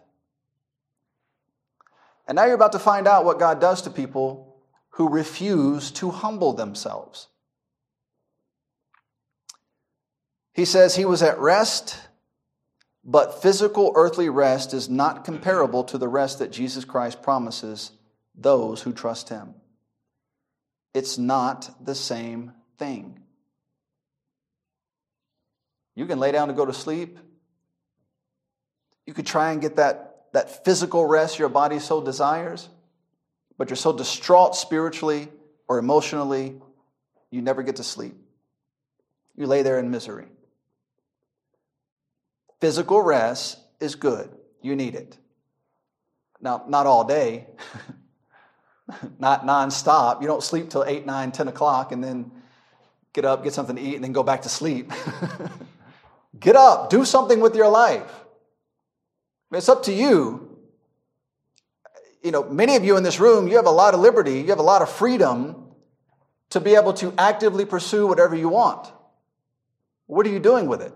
Speaker 3: And now you're about to find out what God does to people who refuse to humble themselves. He says he was at rest, but physical earthly rest is not comparable to the rest that Jesus Christ promises those who trust him. It's not the same thing. You can lay down to go to sleep. You could try and get that, that physical rest your body so desires, but you're so distraught spiritually or emotionally, you never get to sleep. You lay there in misery. Physical rest is good. You need it. Now, not all day, not nonstop. You don't sleep till 8, 9, 10 o'clock and then get up, get something to eat, and then go back to sleep. get up, do something with your life. It's up to you. You know, many of you in this room, you have a lot of liberty, you have a lot of freedom to be able to actively pursue whatever you want. What are you doing with it?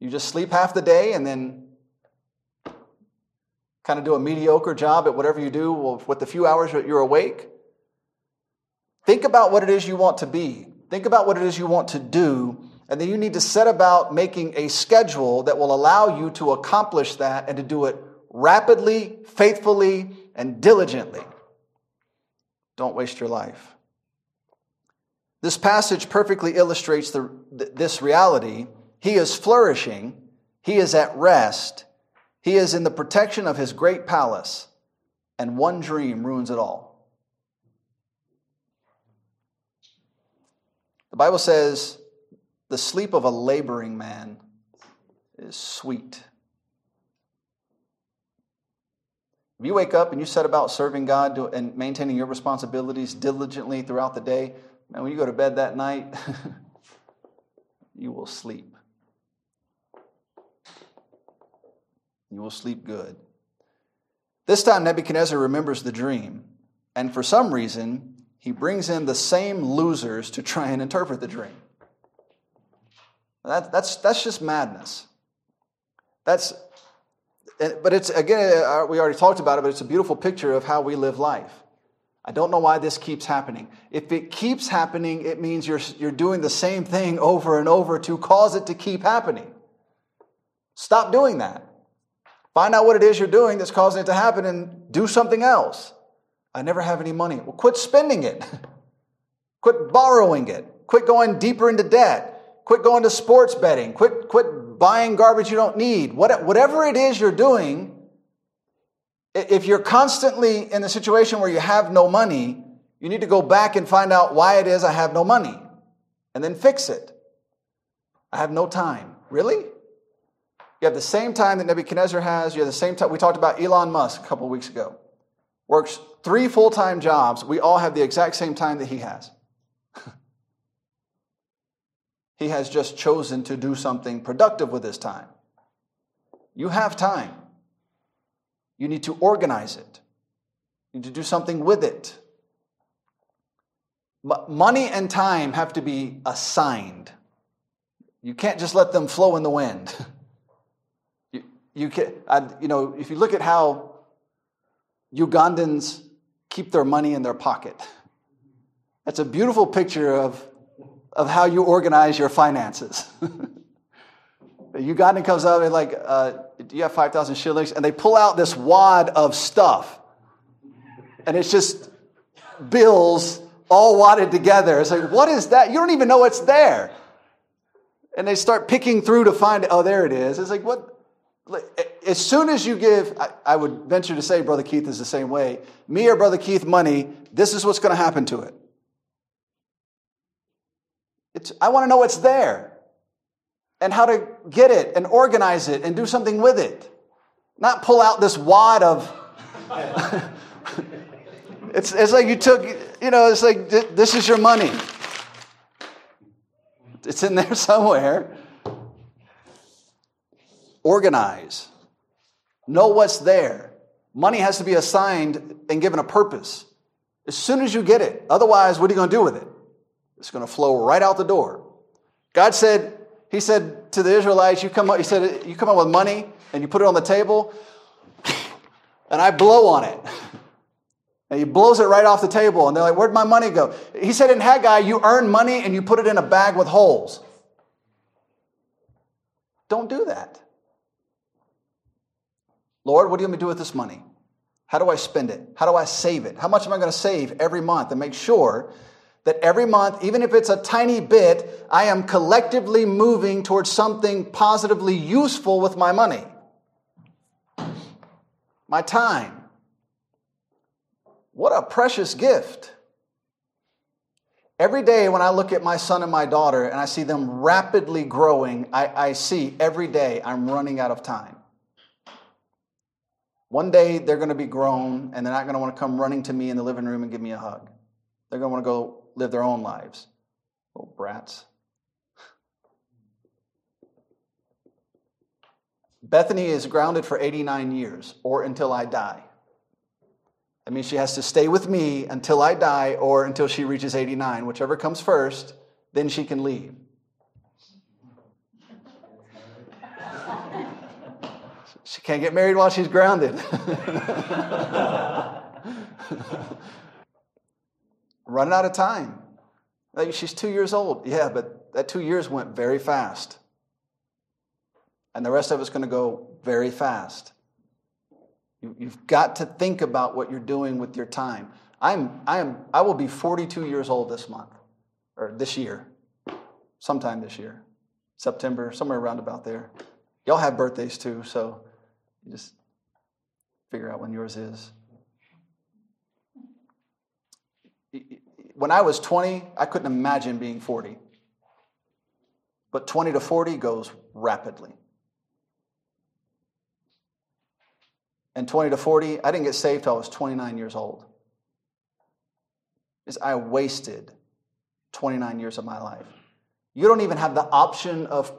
Speaker 3: You just sleep half the day and then kind of do a mediocre job at whatever you do with the few hours that you're awake. Think about what it is you want to be. Think about what it is you want to do. And then you need to set about making a schedule that will allow you to accomplish that and to do it rapidly, faithfully, and diligently. Don't waste your life. This passage perfectly illustrates the, this reality he is flourishing. He is at rest. He is in the protection of his great palace. And one dream ruins it all. The Bible says the sleep of a laboring man is sweet. If you wake up and you set about serving God and maintaining your responsibilities diligently throughout the day, and when you go to bed that night, you will sleep. You will sleep good. This time, Nebuchadnezzar remembers the dream, and for some reason, he brings in the same losers to try and interpret the dream. That, that's, that's just madness. That's, but it's, again, uh, we already talked about it, but it's a beautiful picture of how we live life. I don't know why this keeps happening. If it keeps happening, it means you're, you're doing the same thing over and over to cause it to keep happening. Stop doing that. Find out what it is you're doing that's causing it to happen and do something else. I never have any money. Well, quit spending it. quit borrowing it. Quit going deeper into debt. Quit going to sports betting. Quit, quit buying garbage you don't need. What, whatever it is you're doing, if you're constantly in a situation where you have no money, you need to go back and find out why it is I have no money and then fix it. I have no time. Really? You have the same time that Nebuchadnezzar has. You have the same time. We talked about Elon Musk a couple weeks ago. Works three full time jobs. We all have the exact same time that he has. He has just chosen to do something productive with his time. You have time. You need to organize it. You need to do something with it. Money and time have to be assigned. You can't just let them flow in the wind. You can, I, you know, if you look at how Ugandans keep their money in their pocket, that's a beautiful picture of, of how you organize your finances. Ugandan comes up and like, uh, do you have 5,000 shillings? And they pull out this wad of stuff. And it's just bills all wadded together. It's like, what is that? You don't even know it's there. And they start picking through to find, oh, there it is. It's like, what? as soon as you give, I, would venture to say Brother Keith is the same way. Me or Brother Keith money, this is what's going to happen to it. It's, I want to know what's there and how to get it and organize it and do something with it. Not pull out this wad of. It's, it's like you took, you know, it's like this is your money. It's in there somewhere. Organize. Know what's there. Money has to be assigned and given a purpose as soon as you get it. Otherwise, what are you going to do with it? It's going to flow right out the door. God said, He said to the Israelites, you come up, He said, you come up with money and you put it on the table, and I blow on it. And he blows it right off the table, and they're like, Where'd my money go? He said in Haggai, You earn money and you put it in a bag with holes. Don't do that. Lord, what do you want me to do with this money? How do I spend it? How do I save it? How much am I going to save every month and make sure that every month, even if it's a tiny bit, I am collectively moving towards something positively useful with my money? My time. What a precious gift. Every day when I look at my son and my daughter and I see them rapidly growing, I, I see every day I'm running out of time. One day they're going to be grown and they're not going to want to come running to me in the living room and give me a hug. They're going to want to go live their own lives. Little brats. Bethany is grounded for 89 years or until I die. That means she has to stay with me until I die or until she reaches 89. Whichever comes first, then she can leave. She can't get married while she's grounded. Running out of time. She's two years old. Yeah, but that two years went very fast. And the rest of it's going to go very fast. You've got to think about what you're doing with your time. I'm, I, am, I will be 42 years old this month, or this year, sometime this year, September, somewhere around about there. Y'all have birthdays too, so just figure out when yours is. When I was 20, I couldn't imagine being 40. But 20 to 40 goes rapidly. And 20 to 40, I didn't get saved till I was 29 years old. Is I wasted 29 years of my life. You don't even have the option of,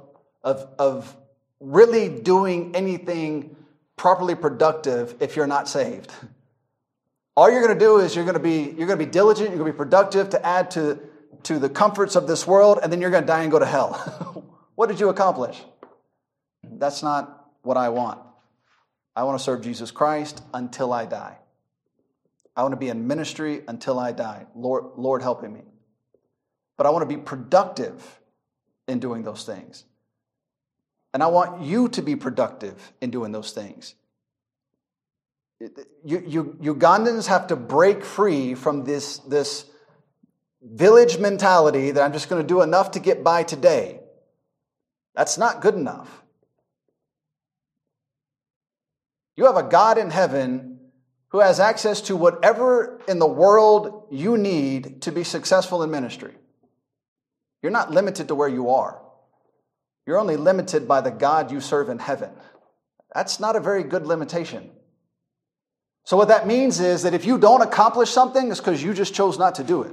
Speaker 3: of, of really doing anything properly productive if you're not saved. All you're going to do is you're going to be you're going to be diligent, you're going to be productive to add to to the comforts of this world and then you're going to die and go to hell. what did you accomplish? That's not what I want. I want to serve Jesus Christ until I die. I want to be in ministry until I die. Lord, Lord helping me. But I want to be productive in doing those things. And I want you to be productive in doing those things. Ugandans have to break free from this, this village mentality that I'm just going to do enough to get by today. That's not good enough. You have a God in heaven who has access to whatever in the world you need to be successful in ministry. You're not limited to where you are. You're only limited by the God you serve in heaven. That's not a very good limitation. So, what that means is that if you don't accomplish something, it's because you just chose not to do it.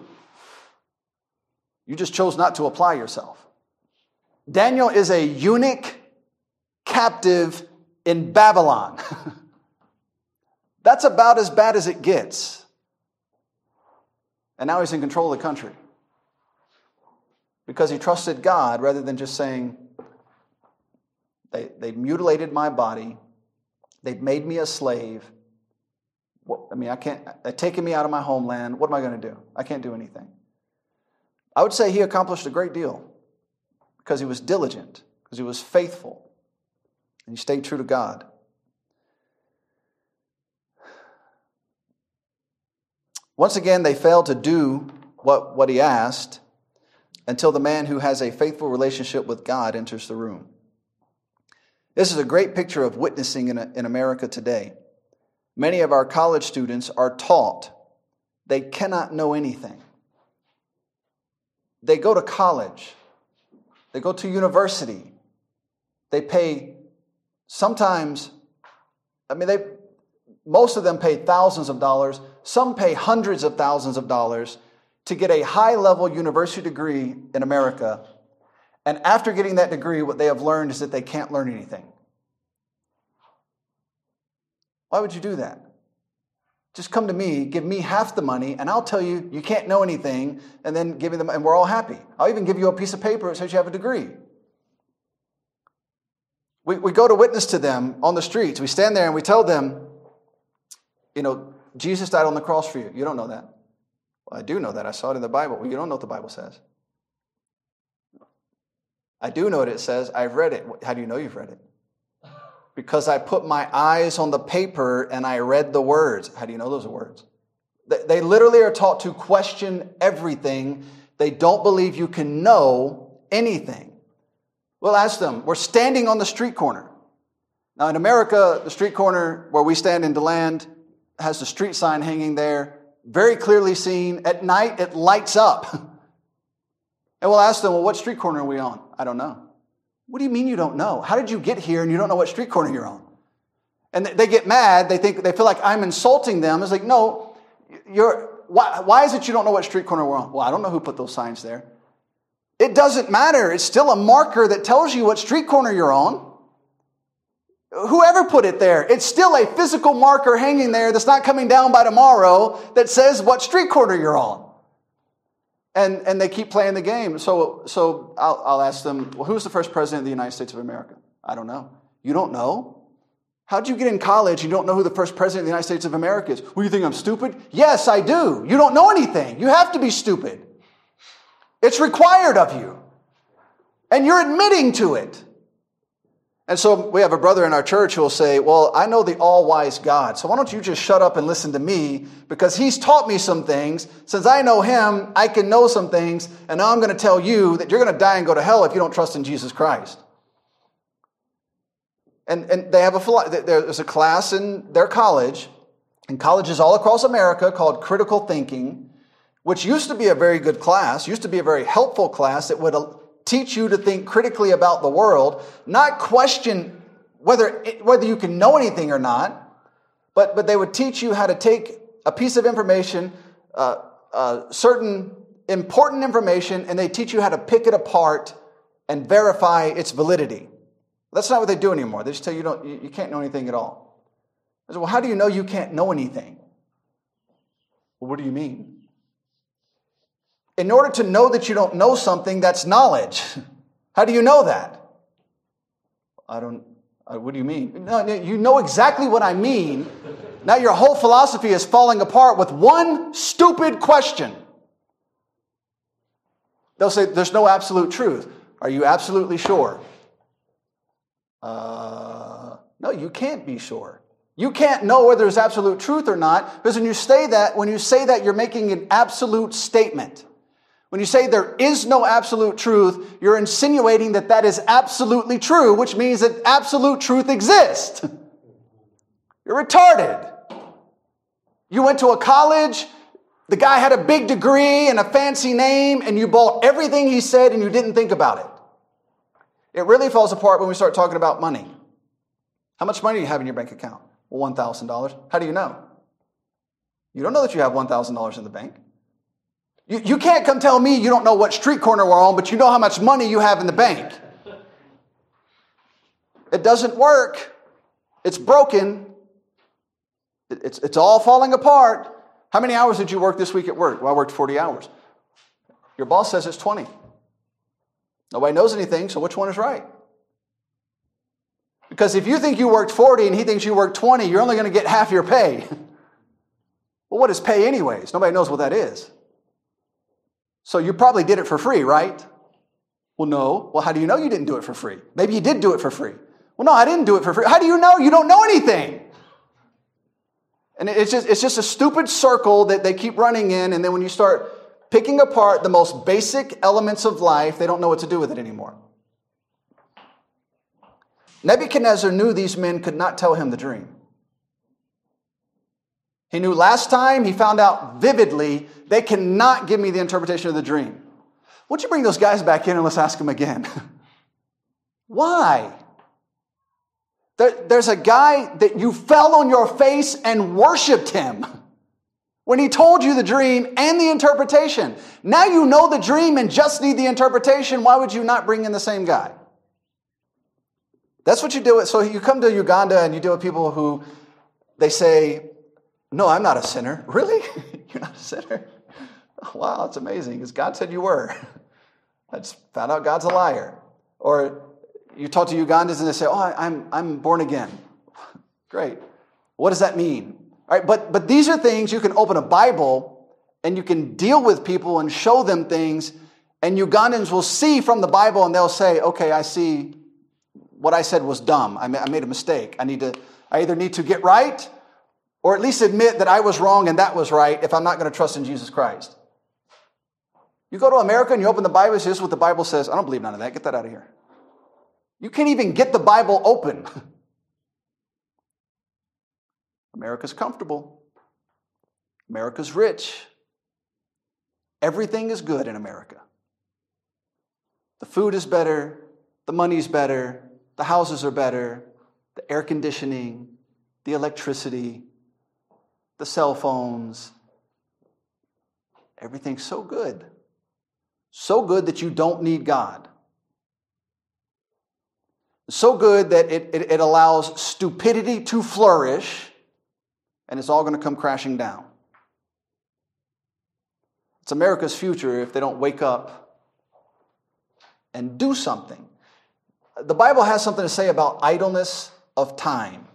Speaker 3: You just chose not to apply yourself. Daniel is a eunuch captive in Babylon. That's about as bad as it gets. And now he's in control of the country because he trusted God rather than just saying, they, they mutilated my body, they've made me a slave. I mean, I can't, uh, they've taken me out of my homeland. What am I going to do? I can't do anything. I would say he accomplished a great deal because he was diligent, because he was faithful, and he stayed true to God. Once again, they failed to do what, what he asked until the man who has a faithful relationship with God enters the room. This is a great picture of witnessing in, in America today. Many of our college students are taught they cannot know anything. They go to college, they go to university, they pay sometimes, I mean, they, most of them pay thousands of dollars, some pay hundreds of thousands of dollars to get a high level university degree in America. And after getting that degree, what they have learned is that they can't learn anything. Why would you do that? Just come to me, give me half the money, and I'll tell you you can't know anything, and then give me them, and we're all happy. I'll even give you a piece of paper that says you have a degree. We, we go to witness to them on the streets. We stand there and we tell them, you know, Jesus died on the cross for you. You don't know that. Well, I do know that. I saw it in the Bible. Well, you don't know what the Bible says. I do know what it says. I've read it. How do you know you've read it? Because I put my eyes on the paper and I read the words. How do you know those words? They literally are taught to question everything. They don't believe you can know anything. We'll ask them, we're standing on the street corner. Now, in America, the street corner where we stand in DeLand has the street sign hanging there, very clearly seen. At night, it lights up. and we'll ask them, well, what street corner are we on? I don't know. What do you mean you don't know? How did you get here and you don't know what street corner you're on? And they get mad. They think they feel like I'm insulting them. It's like, no, you're. Why, why is it you don't know what street corner we're on? Well, I don't know who put those signs there. It doesn't matter. It's still a marker that tells you what street corner you're on. Whoever put it there, it's still a physical marker hanging there that's not coming down by tomorrow that says what street corner you're on. And, and they keep playing the game. So, so I'll, I'll ask them, well, who's the first president of the United States of America? I don't know. You don't know? How'd you get in college? You don't know who the first president of the United States of America is. Well, you think I'm stupid? Yes, I do. You don't know anything. You have to be stupid. It's required of you. And you're admitting to it. And so we have a brother in our church who will say, Well, I know the all wise God, so why don't you just shut up and listen to me? Because he's taught me some things. Since I know him, I can know some things. And now I'm going to tell you that you're going to die and go to hell if you don't trust in Jesus Christ. And, and they have a, there's a class in their college, in colleges all across America called critical thinking, which used to be a very good class, used to be a very helpful class that would teach you to think critically about the world, not question whether, whether you can know anything or not, but, but they would teach you how to take a piece of information, uh, uh, certain important information, and they teach you how to pick it apart and verify its validity. That's not what they do anymore. They just tell you, don't, you, you can't know anything at all. I said, well, how do you know you can't know anything? Well, what do you mean? In order to know that you don't know something, that's knowledge. How do you know that? I don't, uh, what do you mean? No, you know exactly what I mean. Now your whole philosophy is falling apart with one stupid question. They'll say, There's no absolute truth. Are you absolutely sure? Uh, no, you can't be sure. You can't know whether there's absolute truth or not because when you say that, when you say that, you're making an absolute statement. When you say there is no absolute truth, you're insinuating that that is absolutely true, which means that absolute truth exists. You're retarded. You went to a college, the guy had a big degree and a fancy name, and you bought everything he said and you didn't think about it. It really falls apart when we start talking about money. How much money do you have in your bank account? Well, $1,000. How do you know? You don't know that you have $1,000 in the bank. You, you can't come tell me you don't know what street corner we're on, but you know how much money you have in the bank. It doesn't work. It's broken. It's, it's all falling apart. How many hours did you work this week at work? Well, I worked 40 hours. Your boss says it's 20. Nobody knows anything, so which one is right? Because if you think you worked 40 and he thinks you worked 20, you're only going to get half your pay. well, what is pay, anyways? Nobody knows what that is. So you probably did it for free, right? Well, no. Well, how do you know you didn't do it for free? Maybe you did do it for free. Well, no, I didn't do it for free. How do you know? You don't know anything. And it's just, it's just a stupid circle that they keep running in. And then when you start picking apart the most basic elements of life, they don't know what to do with it anymore. Nebuchadnezzar knew these men could not tell him the dream. He knew last time, he found out vividly, they cannot give me the interpretation of the dream. Why don't you bring those guys back in and let's ask them again? Why? There, there's a guy that you fell on your face and worshiped him. When he told you the dream and the interpretation. Now you know the dream and just need the interpretation. Why would you not bring in the same guy? That's what you do. So you come to Uganda and you deal with people who they say, No, I'm not a sinner. Really? You're not a sinner? wow, that's amazing because God said you were. I just found out God's a liar. Or you talk to Ugandans and they say, Oh, I'm, I'm born again. Great. What does that mean? All right, but, but these are things you can open a Bible and you can deal with people and show them things, and Ugandans will see from the Bible and they'll say, Okay, I see what I said was dumb. I made a mistake. I need to, I either need to get right or at least admit that I was wrong and that was right if I'm not going to trust in Jesus Christ. You go to America and you open the Bible, here's what the Bible says. I don't believe none of that. Get that out of here. You can't even get the Bible open. America's comfortable. America's rich. Everything is good in America. The food is better, the money's better, the houses are better, the air conditioning, the electricity, the cell phones. Everything's so good. So good that you don't need God. So good that it, it, it allows stupidity to flourish, and it's all going to come crashing down. It's America's future if they don't wake up and do something. The Bible has something to say about idleness of time.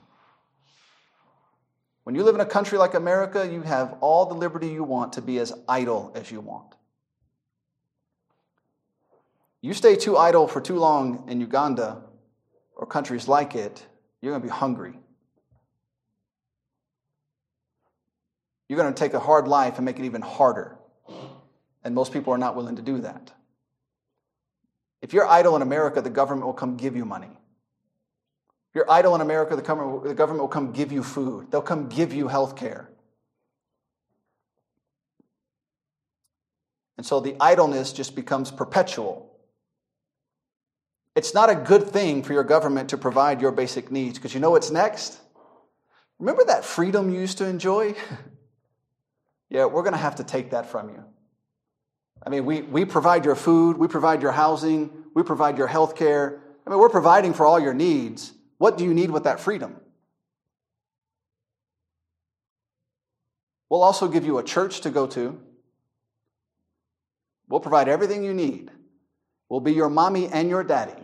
Speaker 3: When you live in a country like America, you have all the liberty you want to be as idle as you want. You stay too idle for too long in Uganda or countries like it, you're going to be hungry. You're going to take a hard life and make it even harder. And most people are not willing to do that. If you're idle in America, the government will come give you money. You're idle in America, the government will come give you food. They'll come give you health care. And so the idleness just becomes perpetual. It's not a good thing for your government to provide your basic needs because you know what's next? Remember that freedom you used to enjoy? yeah, we're going to have to take that from you. I mean, we, we provide your food, we provide your housing, we provide your health care. I mean, we're providing for all your needs. What do you need with that freedom? We'll also give you a church to go to. We'll provide everything you need. We'll be your mommy and your daddy.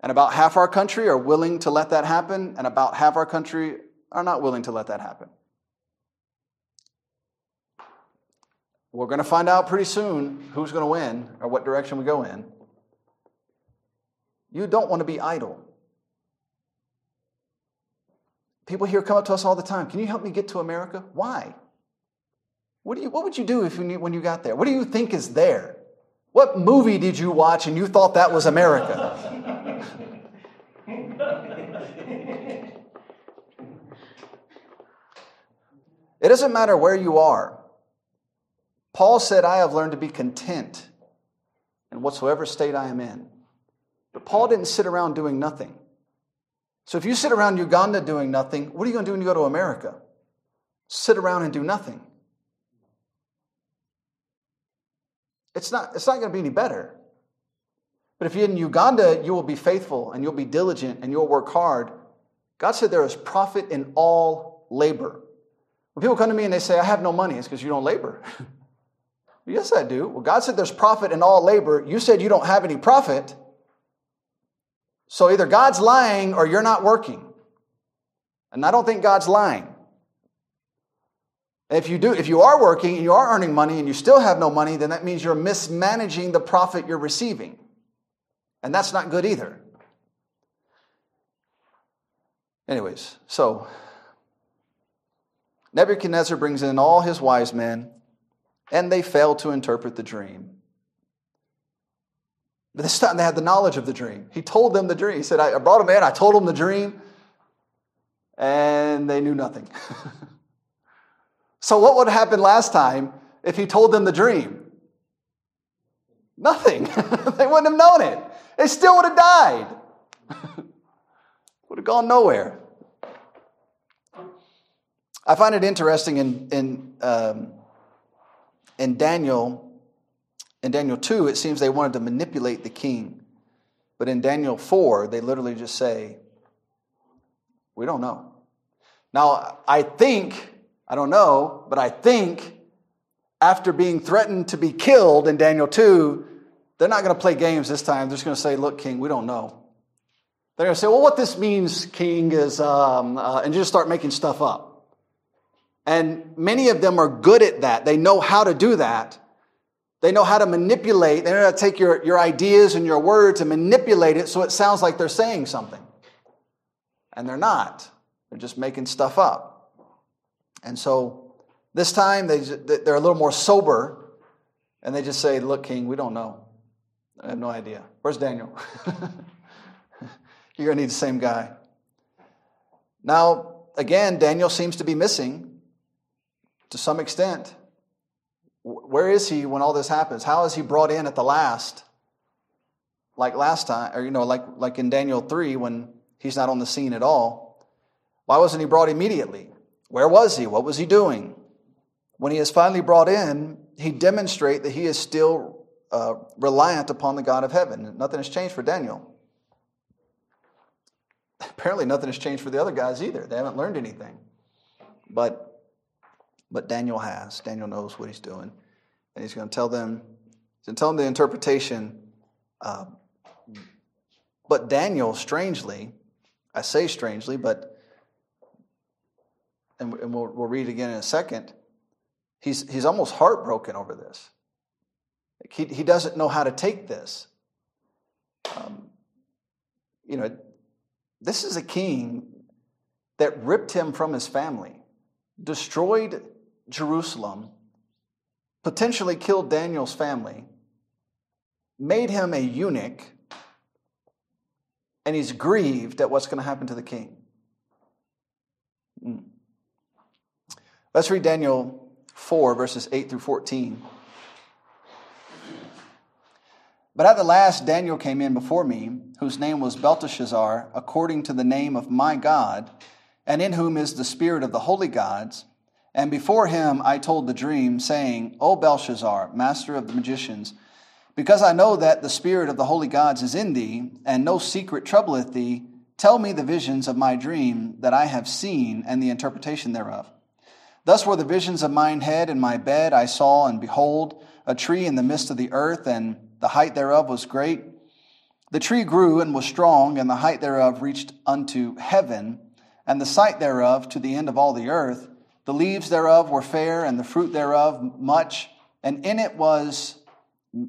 Speaker 3: And about half our country are willing to let that happen, and about half our country are not willing to let that happen. We're going to find out pretty soon who's going to win or what direction we go in. You don't want to be idle. People here come up to us all the time. Can you help me get to America? Why? What, do you, what would you do if you, when you got there? What do you think is there? What movie did you watch and you thought that was America? it doesn't matter where you are. Paul said, I have learned to be content in whatsoever state I am in. But Paul didn't sit around doing nothing. So if you sit around Uganda doing nothing, what are you going to do when you go to America? Sit around and do nothing. It's not, it's not going to be any better. But if you're in Uganda, you will be faithful and you'll be diligent and you'll work hard. God said there is profit in all labor. When people come to me and they say, I have no money, it's because you don't labor. yes, I do. Well, God said there's profit in all labor. You said you don't have any profit. So either God's lying or you're not working. And I don't think God's lying. If you do, if you are working and you are earning money and you still have no money, then that means you're mismanaging the profit you're receiving. And that's not good either. Anyways, so Nebuchadnezzar brings in all his wise men, and they fail to interpret the dream. But this time they had the knowledge of the dream. He told them the dream. He said, I brought them in, I told him the dream, and they knew nothing. So, what would have happened last time if he told them the dream? Nothing. they wouldn't have known it. They still would have died. would have gone nowhere. I find it interesting in in um, in Daniel in Daniel two. It seems they wanted to manipulate the king, but in Daniel four, they literally just say, "We don't know." Now, I think I don't know, but I think after being threatened to be killed in Daniel two, they're not going to play games this time. They're just going to say, "Look, king, we don't know." They're going to say, well, what this means, King, is, um, uh, and just start making stuff up. And many of them are good at that. They know how to do that. They know how to manipulate. They know how to take your, your ideas and your words and manipulate it so it sounds like they're saying something. And they're not. They're just making stuff up. And so this time they, they're a little more sober and they just say, look, King, we don't know. I have no idea. Where's Daniel? You're going to need the same guy. Now, again, Daniel seems to be missing to some extent. Where is he when all this happens? How is he brought in at the last? Like last time, or you know, like like in Daniel 3 when he's not on the scene at all. Why wasn't he brought immediately? Where was he? What was he doing? When he is finally brought in, he demonstrates that he is still uh, reliant upon the God of heaven. Nothing has changed for Daniel apparently nothing has changed for the other guys either. They haven't learned anything. But but Daniel has. Daniel knows what he's doing. And he's going to tell them, he's going to tell them the interpretation. Uh, but Daniel, strangely, I say strangely, but, and, and we'll, we'll read again in a second, he's, he's almost heartbroken over this. He, he doesn't know how to take this. Um, you know, this is a king that ripped him from his family, destroyed Jerusalem, potentially killed Daniel's family, made him a eunuch, and he's grieved at what's going to happen to the king. Hmm. Let's read Daniel 4, verses 8 through 14. But at the last, Daniel came in before me, whose name was Belteshazzar, according to the name of my God, and in whom is the spirit of the holy gods. And before him I told the dream, saying, O Belshazzar, master of the magicians, because I know that the spirit of the holy gods is in thee, and no secret troubleth thee, tell me the visions of my dream that I have seen, and the interpretation thereof. Thus were the visions of mine head in my bed. I saw, and behold, a tree in the midst of the earth, and the height thereof was great. The tree grew and was strong, and the height thereof reached unto heaven, and the sight thereof to the end of all the earth. The leaves thereof were fair, and the fruit thereof much, and in it was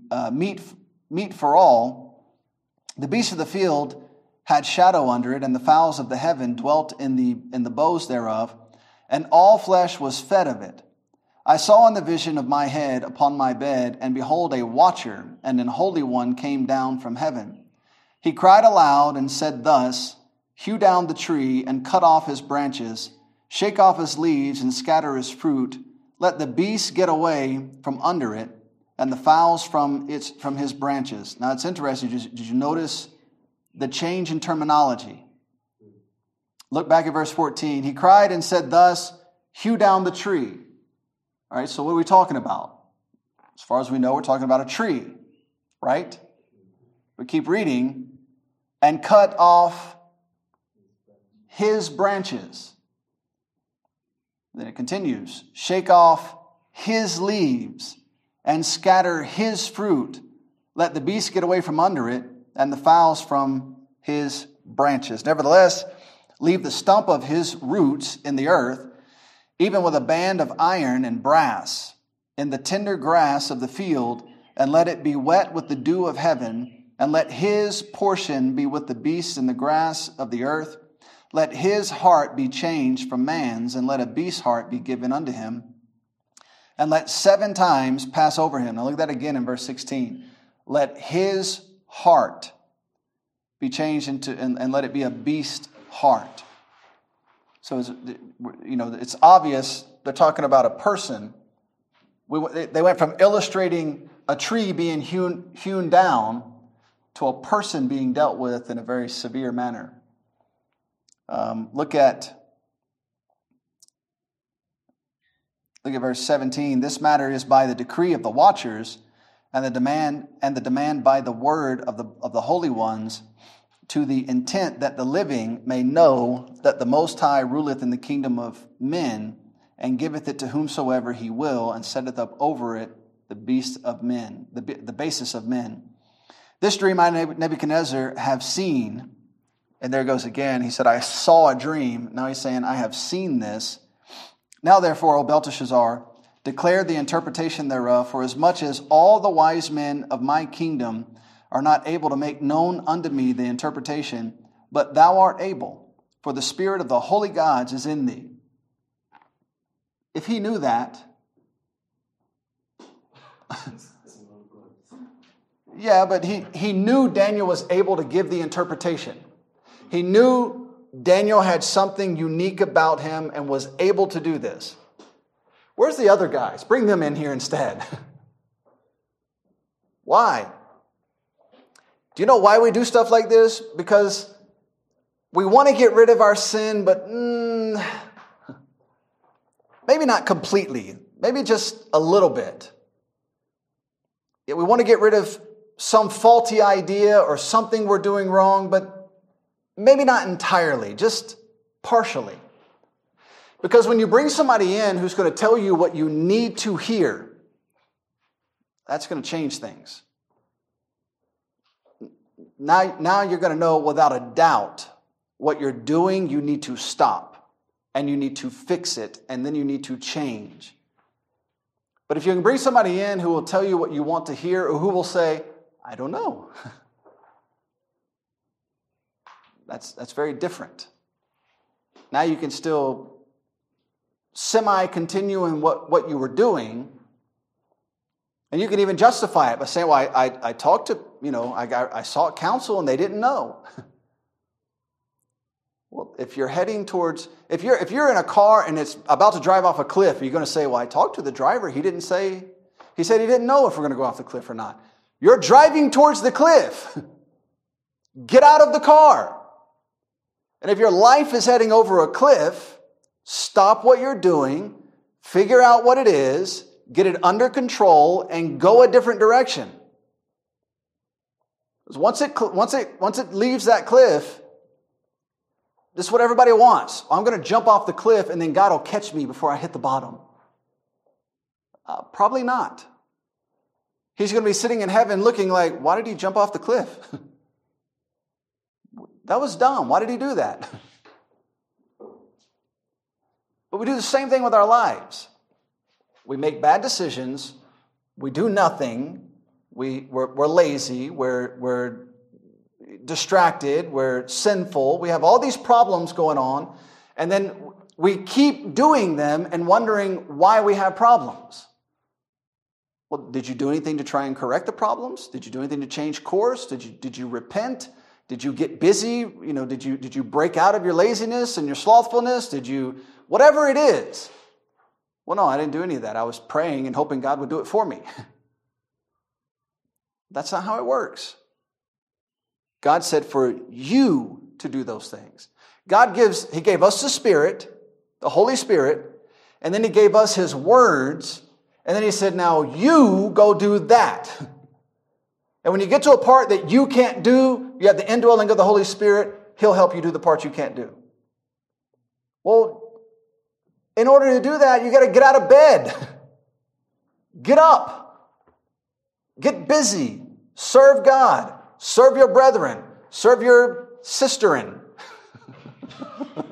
Speaker 3: uh, meat, meat for all. The beasts of the field had shadow under it, and the fowls of the heaven dwelt in the, in the boughs thereof, and all flesh was fed of it. I saw in the vision of my head upon my bed, and behold, a watcher and an holy one came down from heaven. He cried aloud and said thus, Hew down the tree and cut off his branches, shake off his leaves and scatter his fruit. Let the beasts get away from under it, and the fowls from its from his branches. Now it's interesting. Did you, did you notice the change in terminology? Look back at verse 14. He cried and said thus, Hew down the tree. All right, so what are we talking about? As far as we know, we're talking about a tree, right? We keep reading, and cut off his branches. Then it continues shake off his leaves and scatter his fruit. Let the beasts get away from under it and the fowls from his branches. Nevertheless, leave the stump of his roots in the earth even with a band of iron and brass, in the tender grass of the field, and let it be wet with the dew of heaven, and let his portion be with the beasts in the grass of the earth. Let his heart be changed from man's, and let a beast's heart be given unto him. And let seven times pass over him. Now look at that again in verse 16. Let his heart be changed into, and, and let it be a beast heart. So, you know, it's obvious they're talking about a person. We, they went from illustrating a tree being hewn, hewn down to a person being dealt with in a very severe manner. Um, look at Look at verse 17. This matter is by the decree of the watchers and the demand and the demand by the word of the of the holy ones to the intent that the living may know that the most high ruleth in the kingdom of men and giveth it to whomsoever he will and setteth up over it the beast of men the, the basis of men this dream i nebuchadnezzar have seen and there goes again he said i saw a dream now he's saying i have seen this now, therefore, O Belteshazzar, declare the interpretation thereof, for as much as all the wise men of my kingdom are not able to make known unto me the interpretation, but thou art able, for the spirit of the holy gods is in thee. If he knew that, yeah, but he, he knew Daniel was able to give the interpretation. He knew Daniel had something unique about him and was able to do this. Where's the other guys? Bring them in here instead. why? Do you know why we do stuff like this? Because we want to get rid of our sin, but mm, maybe not completely, maybe just a little bit. Yeah, we want to get rid of some faulty idea or something we're doing wrong, but Maybe not entirely, just partially. Because when you bring somebody in who's going to tell you what you need to hear, that's going to change things. Now, now you're going to know without a doubt what you're doing, you need to stop and you need to fix it and then you need to change. But if you can bring somebody in who will tell you what you want to hear or who will say, I don't know. That's, that's very different. Now you can still semi continue in what, what you were doing, and you can even justify it by saying, Well, I, I, I talked to, you know, I, got, I sought counsel and they didn't know. well, if you're heading towards, if you're, if you're in a car and it's about to drive off a cliff, are you going to say, Well, I talked to the driver. He didn't say, he said he didn't know if we're going to go off the cliff or not. You're driving towards the cliff. Get out of the car. And if your life is heading over a cliff, stop what you're doing, figure out what it is, get it under control, and go a different direction. Because once it, once it, once it leaves that cliff, this is what everybody wants. I'm going to jump off the cliff and then God will catch me before I hit the bottom. Uh, probably not. He's going to be sitting in heaven looking like, why did he jump off the cliff? That was dumb. Why did he do that? But we do the same thing with our lives. We make bad decisions, we do nothing, we, we're, we're lazy, we're, we're distracted, we're sinful, we have all these problems going on, and then we keep doing them and wondering why we have problems. Well, did you do anything to try and correct the problems? Did you do anything to change course? Did you, did you repent? Did you get busy? You know, did you, did you break out of your laziness and your slothfulness? Did you, whatever it is? Well, no, I didn't do any of that. I was praying and hoping God would do it for me. That's not how it works. God said for you to do those things. God gives, He gave us the Spirit, the Holy Spirit, and then He gave us His words, and then He said, now you go do that. And when you get to a part that you can't do, you have the indwelling of the Holy Spirit, He'll help you do the part you can't do. Well, in order to do that, you got to get out of bed. Get up. Get busy. Serve God. Serve your brethren. Serve your sisterin.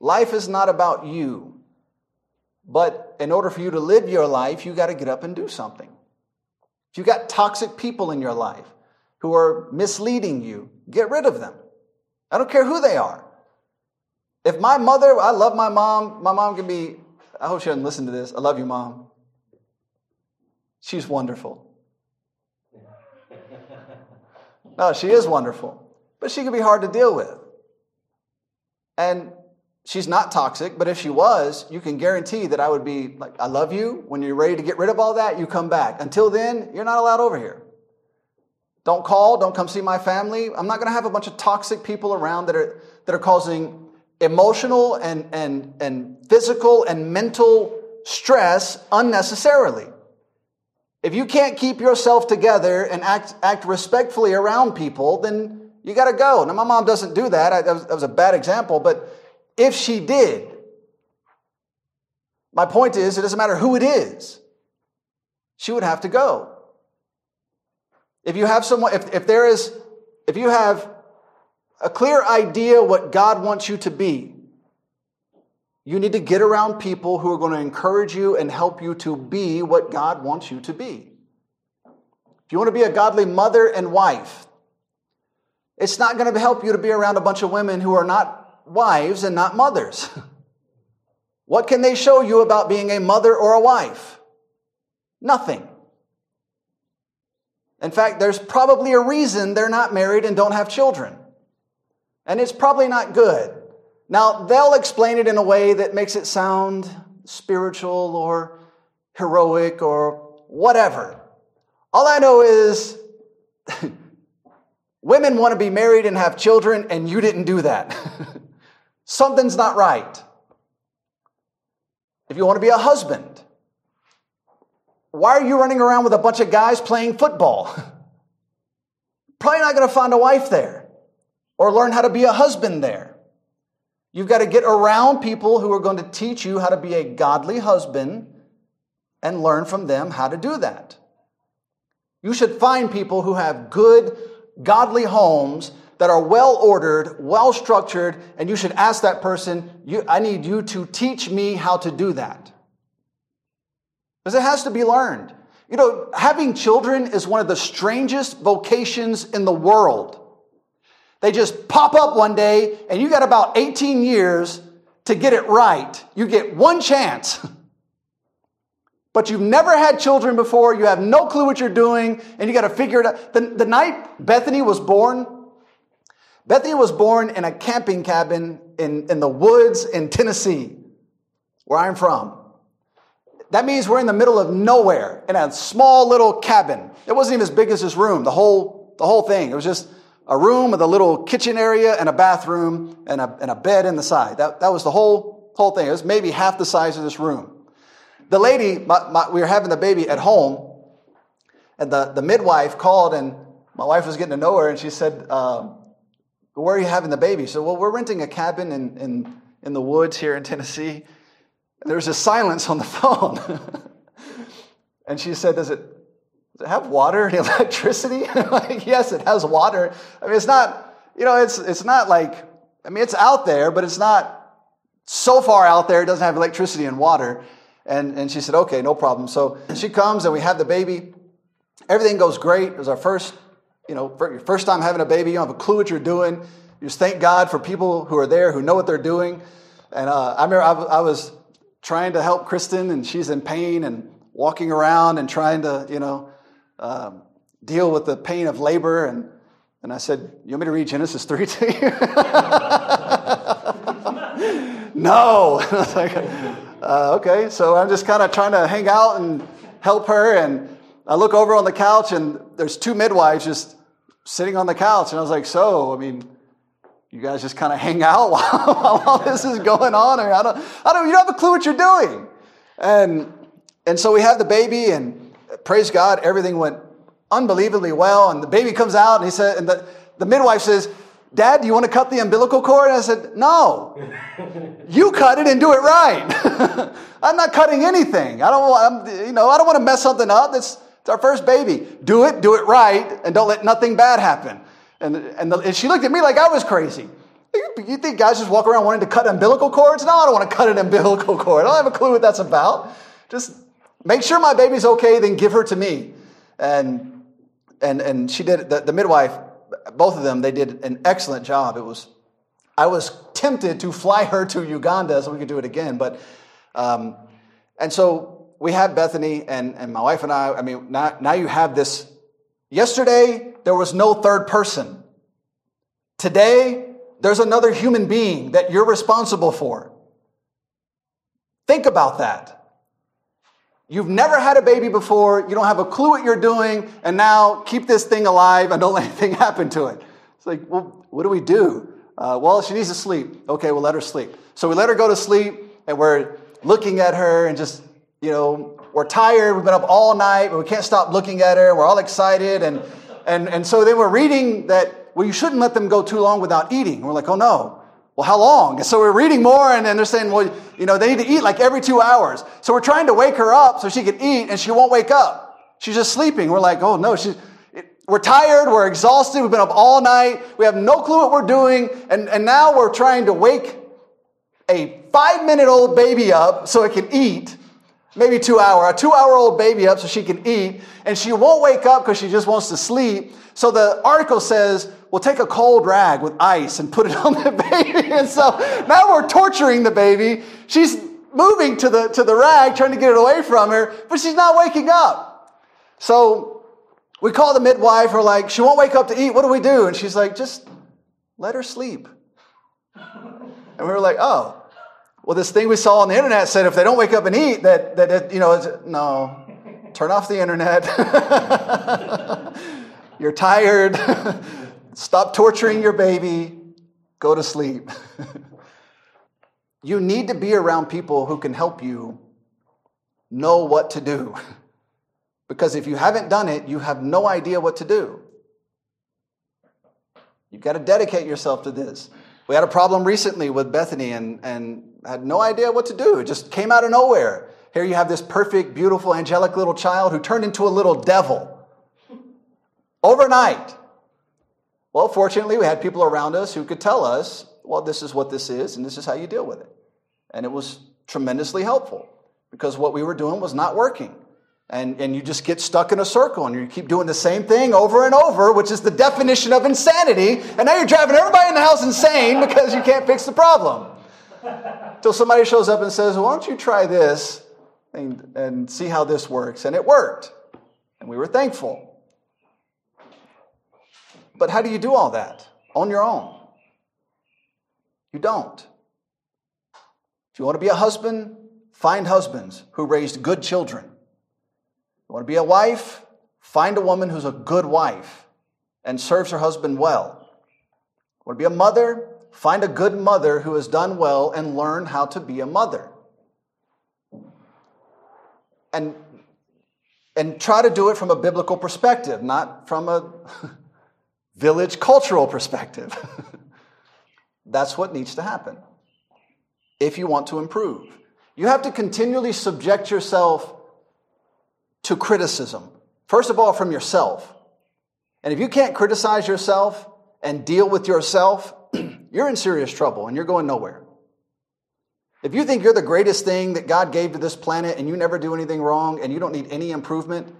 Speaker 3: Life is not about you. But in order for you to live your life, you got to get up and do something. If you got toxic people in your life who are misleading you, get rid of them. I don't care who they are. If my mother, I love my mom, my mom can be, I hope she doesn't listen to this. I love you, mom. She's wonderful. No, she is wonderful, but she can be hard to deal with. And she's not toxic, but if she was, you can guarantee that I would be like, I love you. When you're ready to get rid of all that, you come back. Until then, you're not allowed over here. Don't call, don't come see my family. I'm not going to have a bunch of toxic people around that are, that are causing emotional and, and, and physical and mental stress unnecessarily. If you can't keep yourself together and act, act respectfully around people, then you got to go. Now, my mom doesn't do that. I, that, was, that was a bad example, but if she did, my point is, it doesn't matter who it is, she would have to go. If you have someone, if, if there is, if you have a clear idea what God wants you to be, you need to get around people who are going to encourage you and help you to be what God wants you to be. If you want to be a godly mother and wife, it's not going to help you to be around a bunch of women who are not wives and not mothers. what can they show you about being a mother or a wife? Nothing. In fact, there's probably a reason they're not married and don't have children. And it's probably not good. Now, they'll explain it in a way that makes it sound spiritual or heroic or whatever. All I know is women want to be married and have children, and you didn't do that. Something's not right. If you want to be a husband, why are you running around with a bunch of guys playing football? Probably not going to find a wife there or learn how to be a husband there. You've got to get around people who are going to teach you how to be a godly husband and learn from them how to do that. You should find people who have good, godly homes that are well ordered, well structured, and you should ask that person, I need you to teach me how to do that. Because it has to be learned. You know, having children is one of the strangest vocations in the world. They just pop up one day, and you got about 18 years to get it right. You get one chance. but you've never had children before, you have no clue what you're doing, and you got to figure it out. The, the night Bethany was born, Bethany was born in a camping cabin in, in the woods in Tennessee, where I'm from. That means we're in the middle of nowhere in a small little cabin. It wasn't even as big as this room, the whole, the whole thing. It was just a room with a little kitchen area and a bathroom and a, and a bed in the side. That, that was the whole, whole thing. It was maybe half the size of this room. The lady, my, my, we were having the baby at home, and the, the midwife called, and my wife was getting to know her, and she said, uh, Where are you having the baby? So, well, we're renting a cabin in, in, in the woods here in Tennessee. And there was a silence on the phone. and she said, Does it does it have water and electricity? like, yes, it has water. I mean, it's not, you know, it's, it's not like, I mean, it's out there, but it's not so far out there, it doesn't have electricity and water. And, and she said, okay, no problem. So she comes and we have the baby. Everything goes great. It was our first, you know, your first time having a baby. You don't have a clue what you're doing. You just thank God for people who are there who know what they're doing. And uh, I remember I, I was trying to help Kristen, and she's in pain and walking around and trying to, you know, um, deal with the pain of labor. And, and I said, You want me to read Genesis 3 to you? no. I was like, uh, Okay. So I'm just kind of trying to hang out and help her. And I look over on the couch, and there's two midwives just sitting on the couch. And I was like, So, I mean, you guys just kind of hang out while, while all this is going on, or I don't, I don't, you don't have a clue what you're doing. And and so we have the baby, and praise God, everything went unbelievably well. And the baby comes out, and he said, and the, the midwife says, Dad, do you want to cut the umbilical cord? And I said, No. You cut it and do it right. I'm not cutting anything. I don't want, I'm, you know, I don't want to mess something up. It's, it's our first baby. Do it, do it right, and don't let nothing bad happen. And, and, the, and she looked at me like I was crazy. You think guys just walk around wanting to cut umbilical cords? No, I don't want to cut an umbilical cord. I don't have a clue what that's about. Just Make sure my baby's okay, then give her to me. And, and, and she did, the, the midwife, both of them, they did an excellent job. It was, I was tempted to fly her to Uganda so we could do it again. But, um, and so we have Bethany and, and my wife and I, I mean, now, now you have this. Yesterday, there was no third person. Today, there's another human being that you're responsible for. Think about that. You've never had a baby before, you don't have a clue what you're doing, and now keep this thing alive and don't let anything happen to it. It's like, well, what do we do? Uh, well, she needs to sleep. Okay, we'll let her sleep. So we let her go to sleep, and we're looking at her and just, you know, we're tired. We've been up all night, but we can't stop looking at her. We're all excited. And, and, and so then we're reading that, well, you shouldn't let them go too long without eating. we're like, oh no. Well, how long? And so we're reading more, and then they're saying, well, you know, they need to eat like every two hours. So we're trying to wake her up so she can eat, and she won't wake up. She's just sleeping. We're like, oh no, she's, we're tired, we're exhausted, we've been up all night, we have no clue what we're doing, and, and now we're trying to wake a five minute old baby up so it can eat, maybe two hour, a two hour old baby up so she can eat, and she won't wake up because she just wants to sleep. So the article says, we'll take a cold rag with ice and put it on the baby. And so now we're torturing the baby. She's moving to the, to the rag, trying to get it away from her, but she's not waking up. So we call the midwife, we're like, she won't wake up to eat. What do we do? And she's like, just let her sleep. And we were like, oh, well, this thing we saw on the internet said if they don't wake up and eat, that, that you know, no, turn off the internet. You're tired. Stop torturing your baby. Go to sleep. you need to be around people who can help you know what to do. Because if you haven't done it, you have no idea what to do. You've got to dedicate yourself to this. We had a problem recently with Bethany and, and had no idea what to do. It just came out of nowhere. Here you have this perfect, beautiful, angelic little child who turned into a little devil overnight. Well, fortunately, we had people around us who could tell us, well, this is what this is, and this is how you deal with it. And it was tremendously helpful because what we were doing was not working. And, and you just get stuck in a circle and you keep doing the same thing over and over, which is the definition of insanity. And now you're driving everybody in the house insane because you can't fix the problem. Until somebody shows up and says, well, Why don't you try this and, and see how this works? And it worked. And we were thankful. But how do you do all that on your own? You don't. If you want to be a husband, find husbands who raised good children. You want to be a wife? Find a woman who's a good wife and serves her husband well. Want to be a mother? Find a good mother who has done well and learn how to be a mother. And, and try to do it from a biblical perspective, not from a village cultural perspective. That's what needs to happen if you want to improve. You have to continually subject yourself to criticism. First of all, from yourself. And if you can't criticize yourself and deal with yourself, you're in serious trouble and you're going nowhere. If you think you're the greatest thing that God gave to this planet and you never do anything wrong and you don't need any improvement,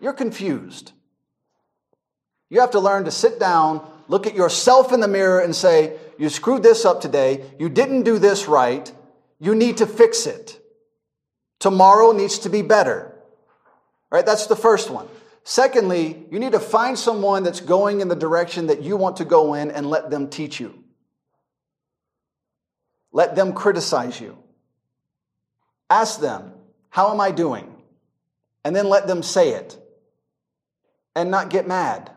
Speaker 3: you're confused. You have to learn to sit down, look at yourself in the mirror, and say, You screwed this up today. You didn't do this right. You need to fix it. Tomorrow needs to be better. Right? That's the first one. Secondly, you need to find someone that's going in the direction that you want to go in and let them teach you. Let them criticize you. Ask them, How am I doing? And then let them say it and not get mad.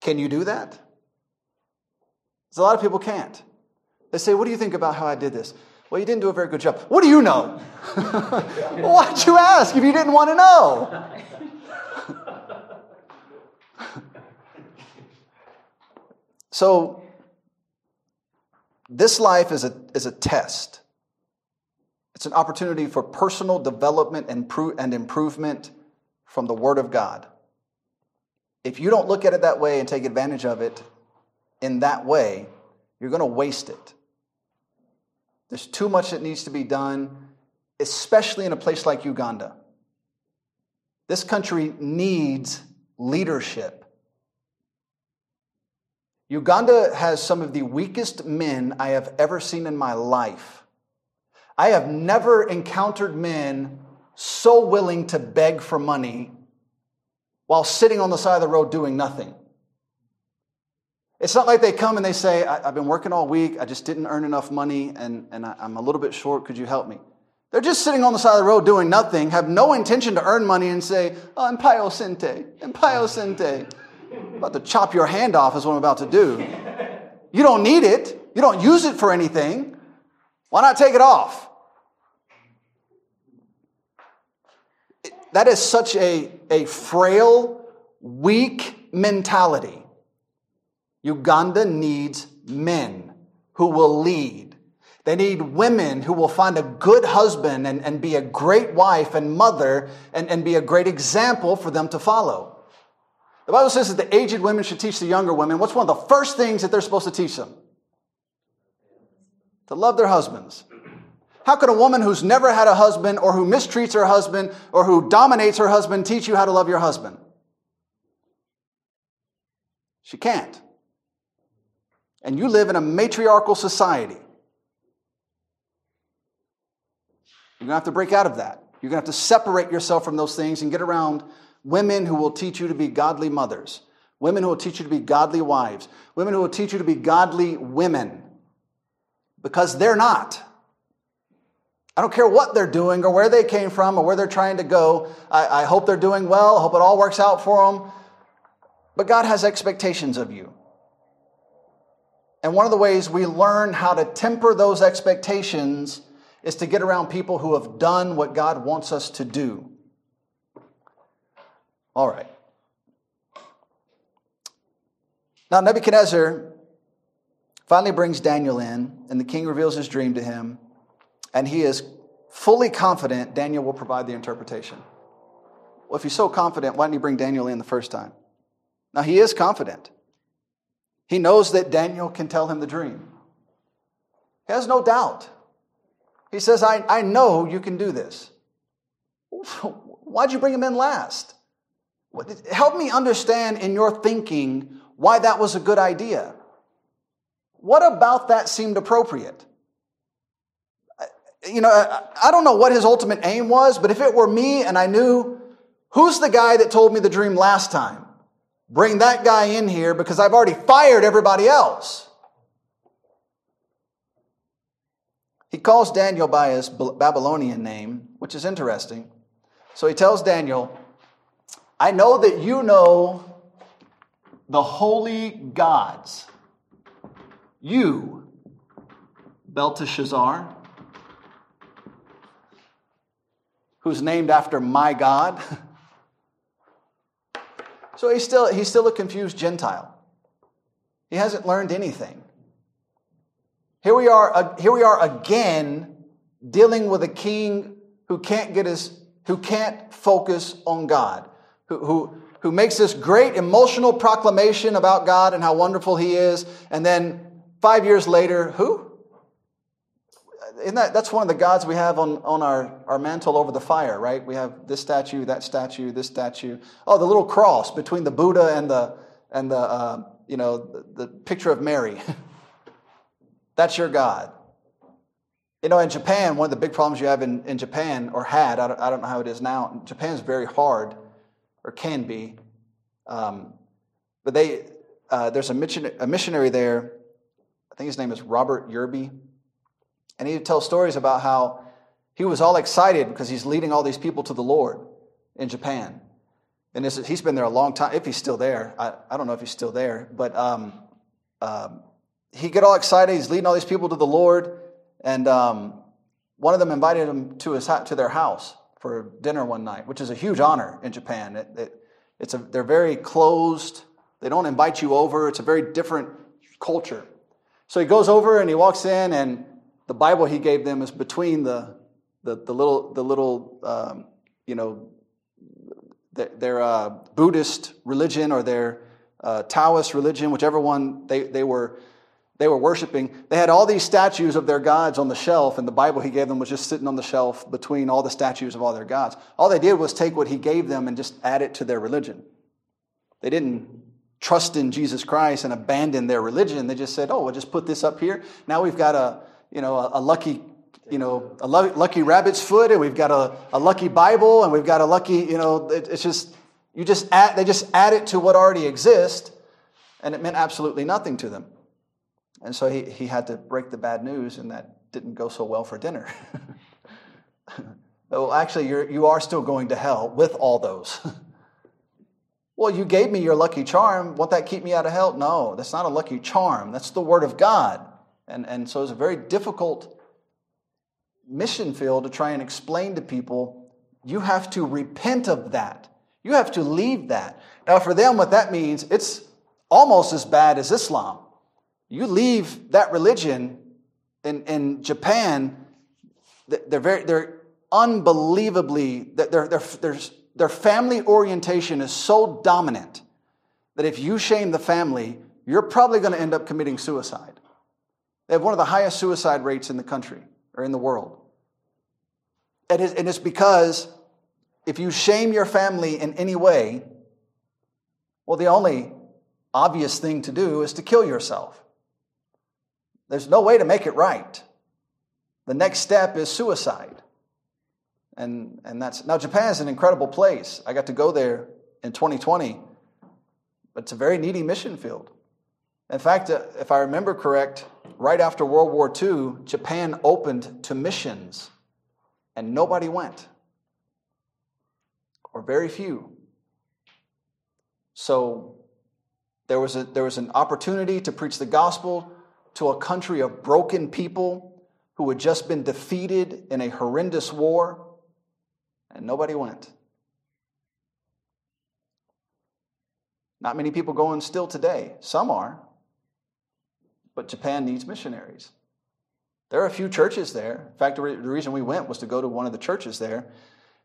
Speaker 3: Can you do that? Because a lot of people can't. They say, What do you think about how I did this? Well, you didn't do a very good job. What do you know? Why'd you ask if you didn't want to know? so, this life is a, is a test. It's an opportunity for personal development and, pro- and improvement from the Word of God. If you don't look at it that way and take advantage of it in that way, you're going to waste it. There's too much that needs to be done, especially in a place like Uganda. This country needs leadership. Uganda has some of the weakest men I have ever seen in my life. I have never encountered men so willing to beg for money while sitting on the side of the road doing nothing. It's not like they come and they say, I, have been working all week, I just didn't earn enough money, and, and I'm a little bit short, could you help me? They're just sitting on the side of the road doing nothing, have no intention to earn money, and say, oh, Empaio Sente, Empaio Sente. About to chop your hand off, is what I'm about to do. You don't need it, you don't use it for anything. Why not take it off? That is such a, a frail, weak mentality. Uganda needs men who will lead. They need women who will find a good husband and, and be a great wife and mother and, and be a great example for them to follow. The Bible says that the aged women should teach the younger women. What's one of the first things that they're supposed to teach them? To love their husbands. How could a woman who's never had a husband or who mistreats her husband or who dominates her husband teach you how to love your husband? She can't. And you live in a matriarchal society. You're going to have to break out of that. You're going to have to separate yourself from those things and get around women who will teach you to be godly mothers, women who will teach you to be godly wives, women who will teach you to be godly women, because they're not. I don't care what they're doing or where they came from or where they're trying to go. I, I hope they're doing well. I hope it all works out for them. But God has expectations of you. And one of the ways we learn how to temper those expectations is to get around people who have done what God wants us to do. All right. Now, Nebuchadnezzar finally brings Daniel in, and the king reveals his dream to him, and he is fully confident Daniel will provide the interpretation. Well, if he's so confident, why didn't he bring Daniel in the first time? Now, he is confident. He knows that Daniel can tell him the dream. He has no doubt. He says, I, I know you can do this. Why'd you bring him in last? Help me understand in your thinking why that was a good idea. What about that seemed appropriate? Uh, you know, I don't know what his ultimate aim was, but if it were me and I knew who's the guy that told me the dream last time, bring that guy in here because I've already fired everybody else. He calls Daniel by his Babylonian name, which is interesting. So he tells Daniel, I know that you know the holy gods. You, Belteshazzar, who's named after my God. so he's still, he's still a confused Gentile. He hasn't learned anything. Here we are, here we are again dealing with a king who can't get his, who can't focus on God who, who, makes this great emotional proclamation about God and how wonderful He is, and then five years later, who? Isn't that, that's one of the gods we have on, on our, our mantle over the fire, right? We have this statue, that statue, this statue. Oh, the little cross between the Buddha and the, and the uh, you know, the, the picture of Mary. that's your God. You know, in Japan, one of the big problems you have in, in Japan, or had, I don't, I don't know how it is now, Japan is very hard or can be. Um, but they, uh, there's a, mission, a missionary there, I think his name is Robert Yerby, and he tells stories about how he was all excited because he's leading all these people to the Lord in Japan. And this, he's been there a long time, if he's still there. I, I don't know if he's still there, but um, um, he get all excited. He's leading all these people to the Lord, and um, one of them invited him to his to their house for dinner one night, which is a huge honor in Japan. It, it, it's a, they're very closed. They don't invite you over. It's a very different culture. So he goes over and he walks in, and the Bible he gave them is between the, the, the little, the little um, you know, their, their uh, Buddhist religion or their uh, Taoist religion, whichever one they, they were they were worshiping, they had all these statues of their gods on the shelf, and the Bible he gave them was just sitting on the shelf between all the statues of all their gods. All they did was take what he gave them and just add it to their religion. They didn't trust in Jesus Christ and abandon their religion. They just said, "Oh, we'll just put this up here. Now we've got a, you know, a, a lucky, you know, a lucky rabbit's foot, and we've got a, a lucky Bible, and we've got a lucky, you know, it, it's just you just add, they just add it to what already exists, and it meant absolutely nothing to them. And so he, he had to break the bad news, and that didn't go so well for dinner. well, actually, you're, you are still going to hell with all those. Well, you gave me your lucky charm. Won't that keep me out of hell? No, that's not a lucky charm. That's the word of God. And, and so it's a very difficult mission field to try and explain to people you have to repent of that. You have to leave that. Now, for them, what that means, it's almost as bad as Islam. You leave that religion in, in Japan, they're, very, they're unbelievably, their, their, their, their family orientation is so dominant that if you shame the family, you're probably going to end up committing suicide. They have one of the highest suicide rates in the country or in the world. And it's because if you shame your family in any way, well, the only obvious thing to do is to kill yourself. There's no way to make it right. The next step is suicide. And, and that's now Japan is an incredible place. I got to go there in 2020, but it's a very needy mission field. In fact, uh, if I remember correct, right after World War II, Japan opened to missions, and nobody went, or very few. So there was, a, there was an opportunity to preach the gospel to a country of broken people who had just been defeated in a horrendous war, and nobody went. Not many people going still today. Some are, but Japan needs missionaries. There are a few churches there. In fact, the reason we went was to go to one of the churches there,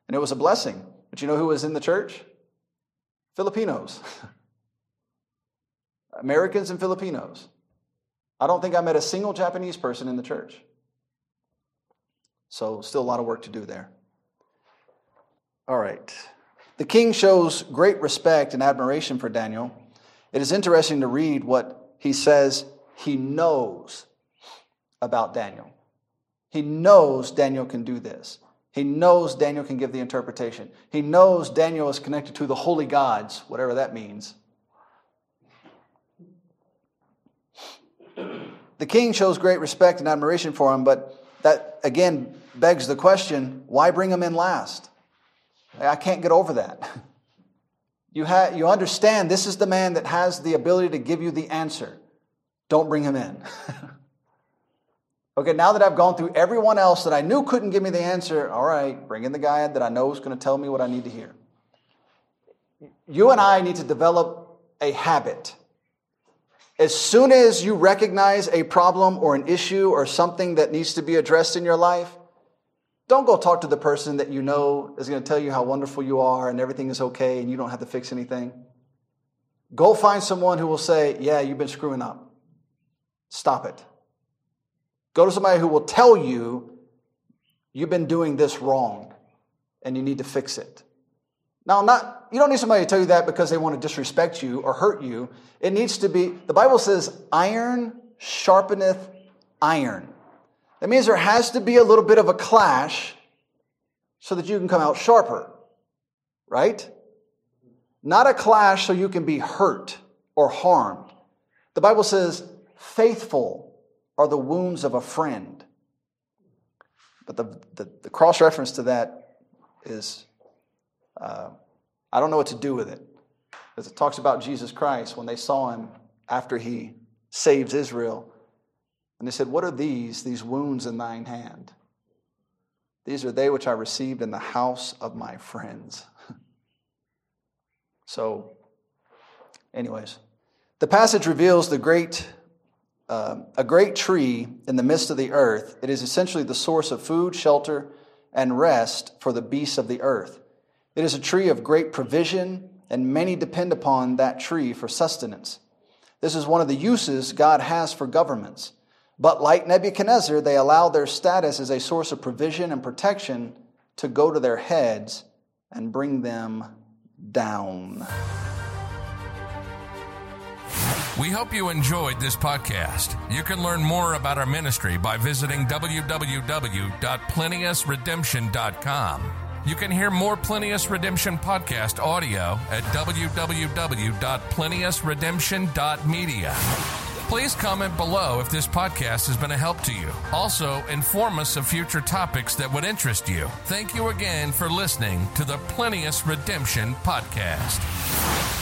Speaker 3: and it was a blessing. But you know who was in the church? Filipinos. Americans and Filipinos. I don't think I met a single Japanese person in the church. So, still a lot of work to do there. All right. The king shows great respect and admiration for Daniel. It is interesting to read what he says he knows about Daniel. He knows Daniel can do this. He knows Daniel can give the interpretation. He knows Daniel is connected to the holy gods, whatever that means. The king shows great respect and admiration for him, but that again begs the question why bring him in last? I can't get over that. You, ha- you understand this is the man that has the ability to give you the answer. Don't bring him in. okay, now that I've gone through everyone else that I knew couldn't give me the answer, all right, bring in the guy that I know is going to tell me what I need to hear. You and I need to develop a habit as soon as you recognize a problem or an issue or something that needs to be addressed in your life, don't go talk to the person that you know is going to tell you how wonderful you are and everything is okay and you don't have to fix anything. Go find someone who will say, Yeah, you've been screwing up. Stop it. Go to somebody who will tell you, You've been doing this wrong and you need to fix it. Now, not, you don't need somebody to tell you that because they want to disrespect you or hurt you. It needs to be, the Bible says, iron sharpeneth iron. That means there has to be a little bit of a clash so that you can come out sharper, right? Not a clash so you can be hurt or harmed. The Bible says, faithful are the wounds of a friend. But the, the, the cross reference to that is uh, I don't know what to do with it. Because it talks about Jesus Christ when they saw him after he saves Israel. And they said, What are these, these wounds in thine hand? These are they which I received in the house of my friends. so, anyways, the passage reveals the great, uh, a great tree in the midst of the earth. It is essentially the source of food, shelter, and rest for the beasts of the earth. It is a tree of great provision, and many depend upon that tree for sustenance. This is one of the uses God has for governments. But like Nebuchadnezzar, they allow their status as a source of provision and protection to go to their heads and bring them down.
Speaker 2: We hope you enjoyed this podcast. You can learn more about our ministry by visiting www.plenteousredemption.com. You can hear more Plenteous Redemption podcast audio at www.plenteousredemption.media. Please comment below if this podcast has been a help to you. Also, inform us of future topics that would interest you. Thank you again for listening to the Plenteous Redemption podcast.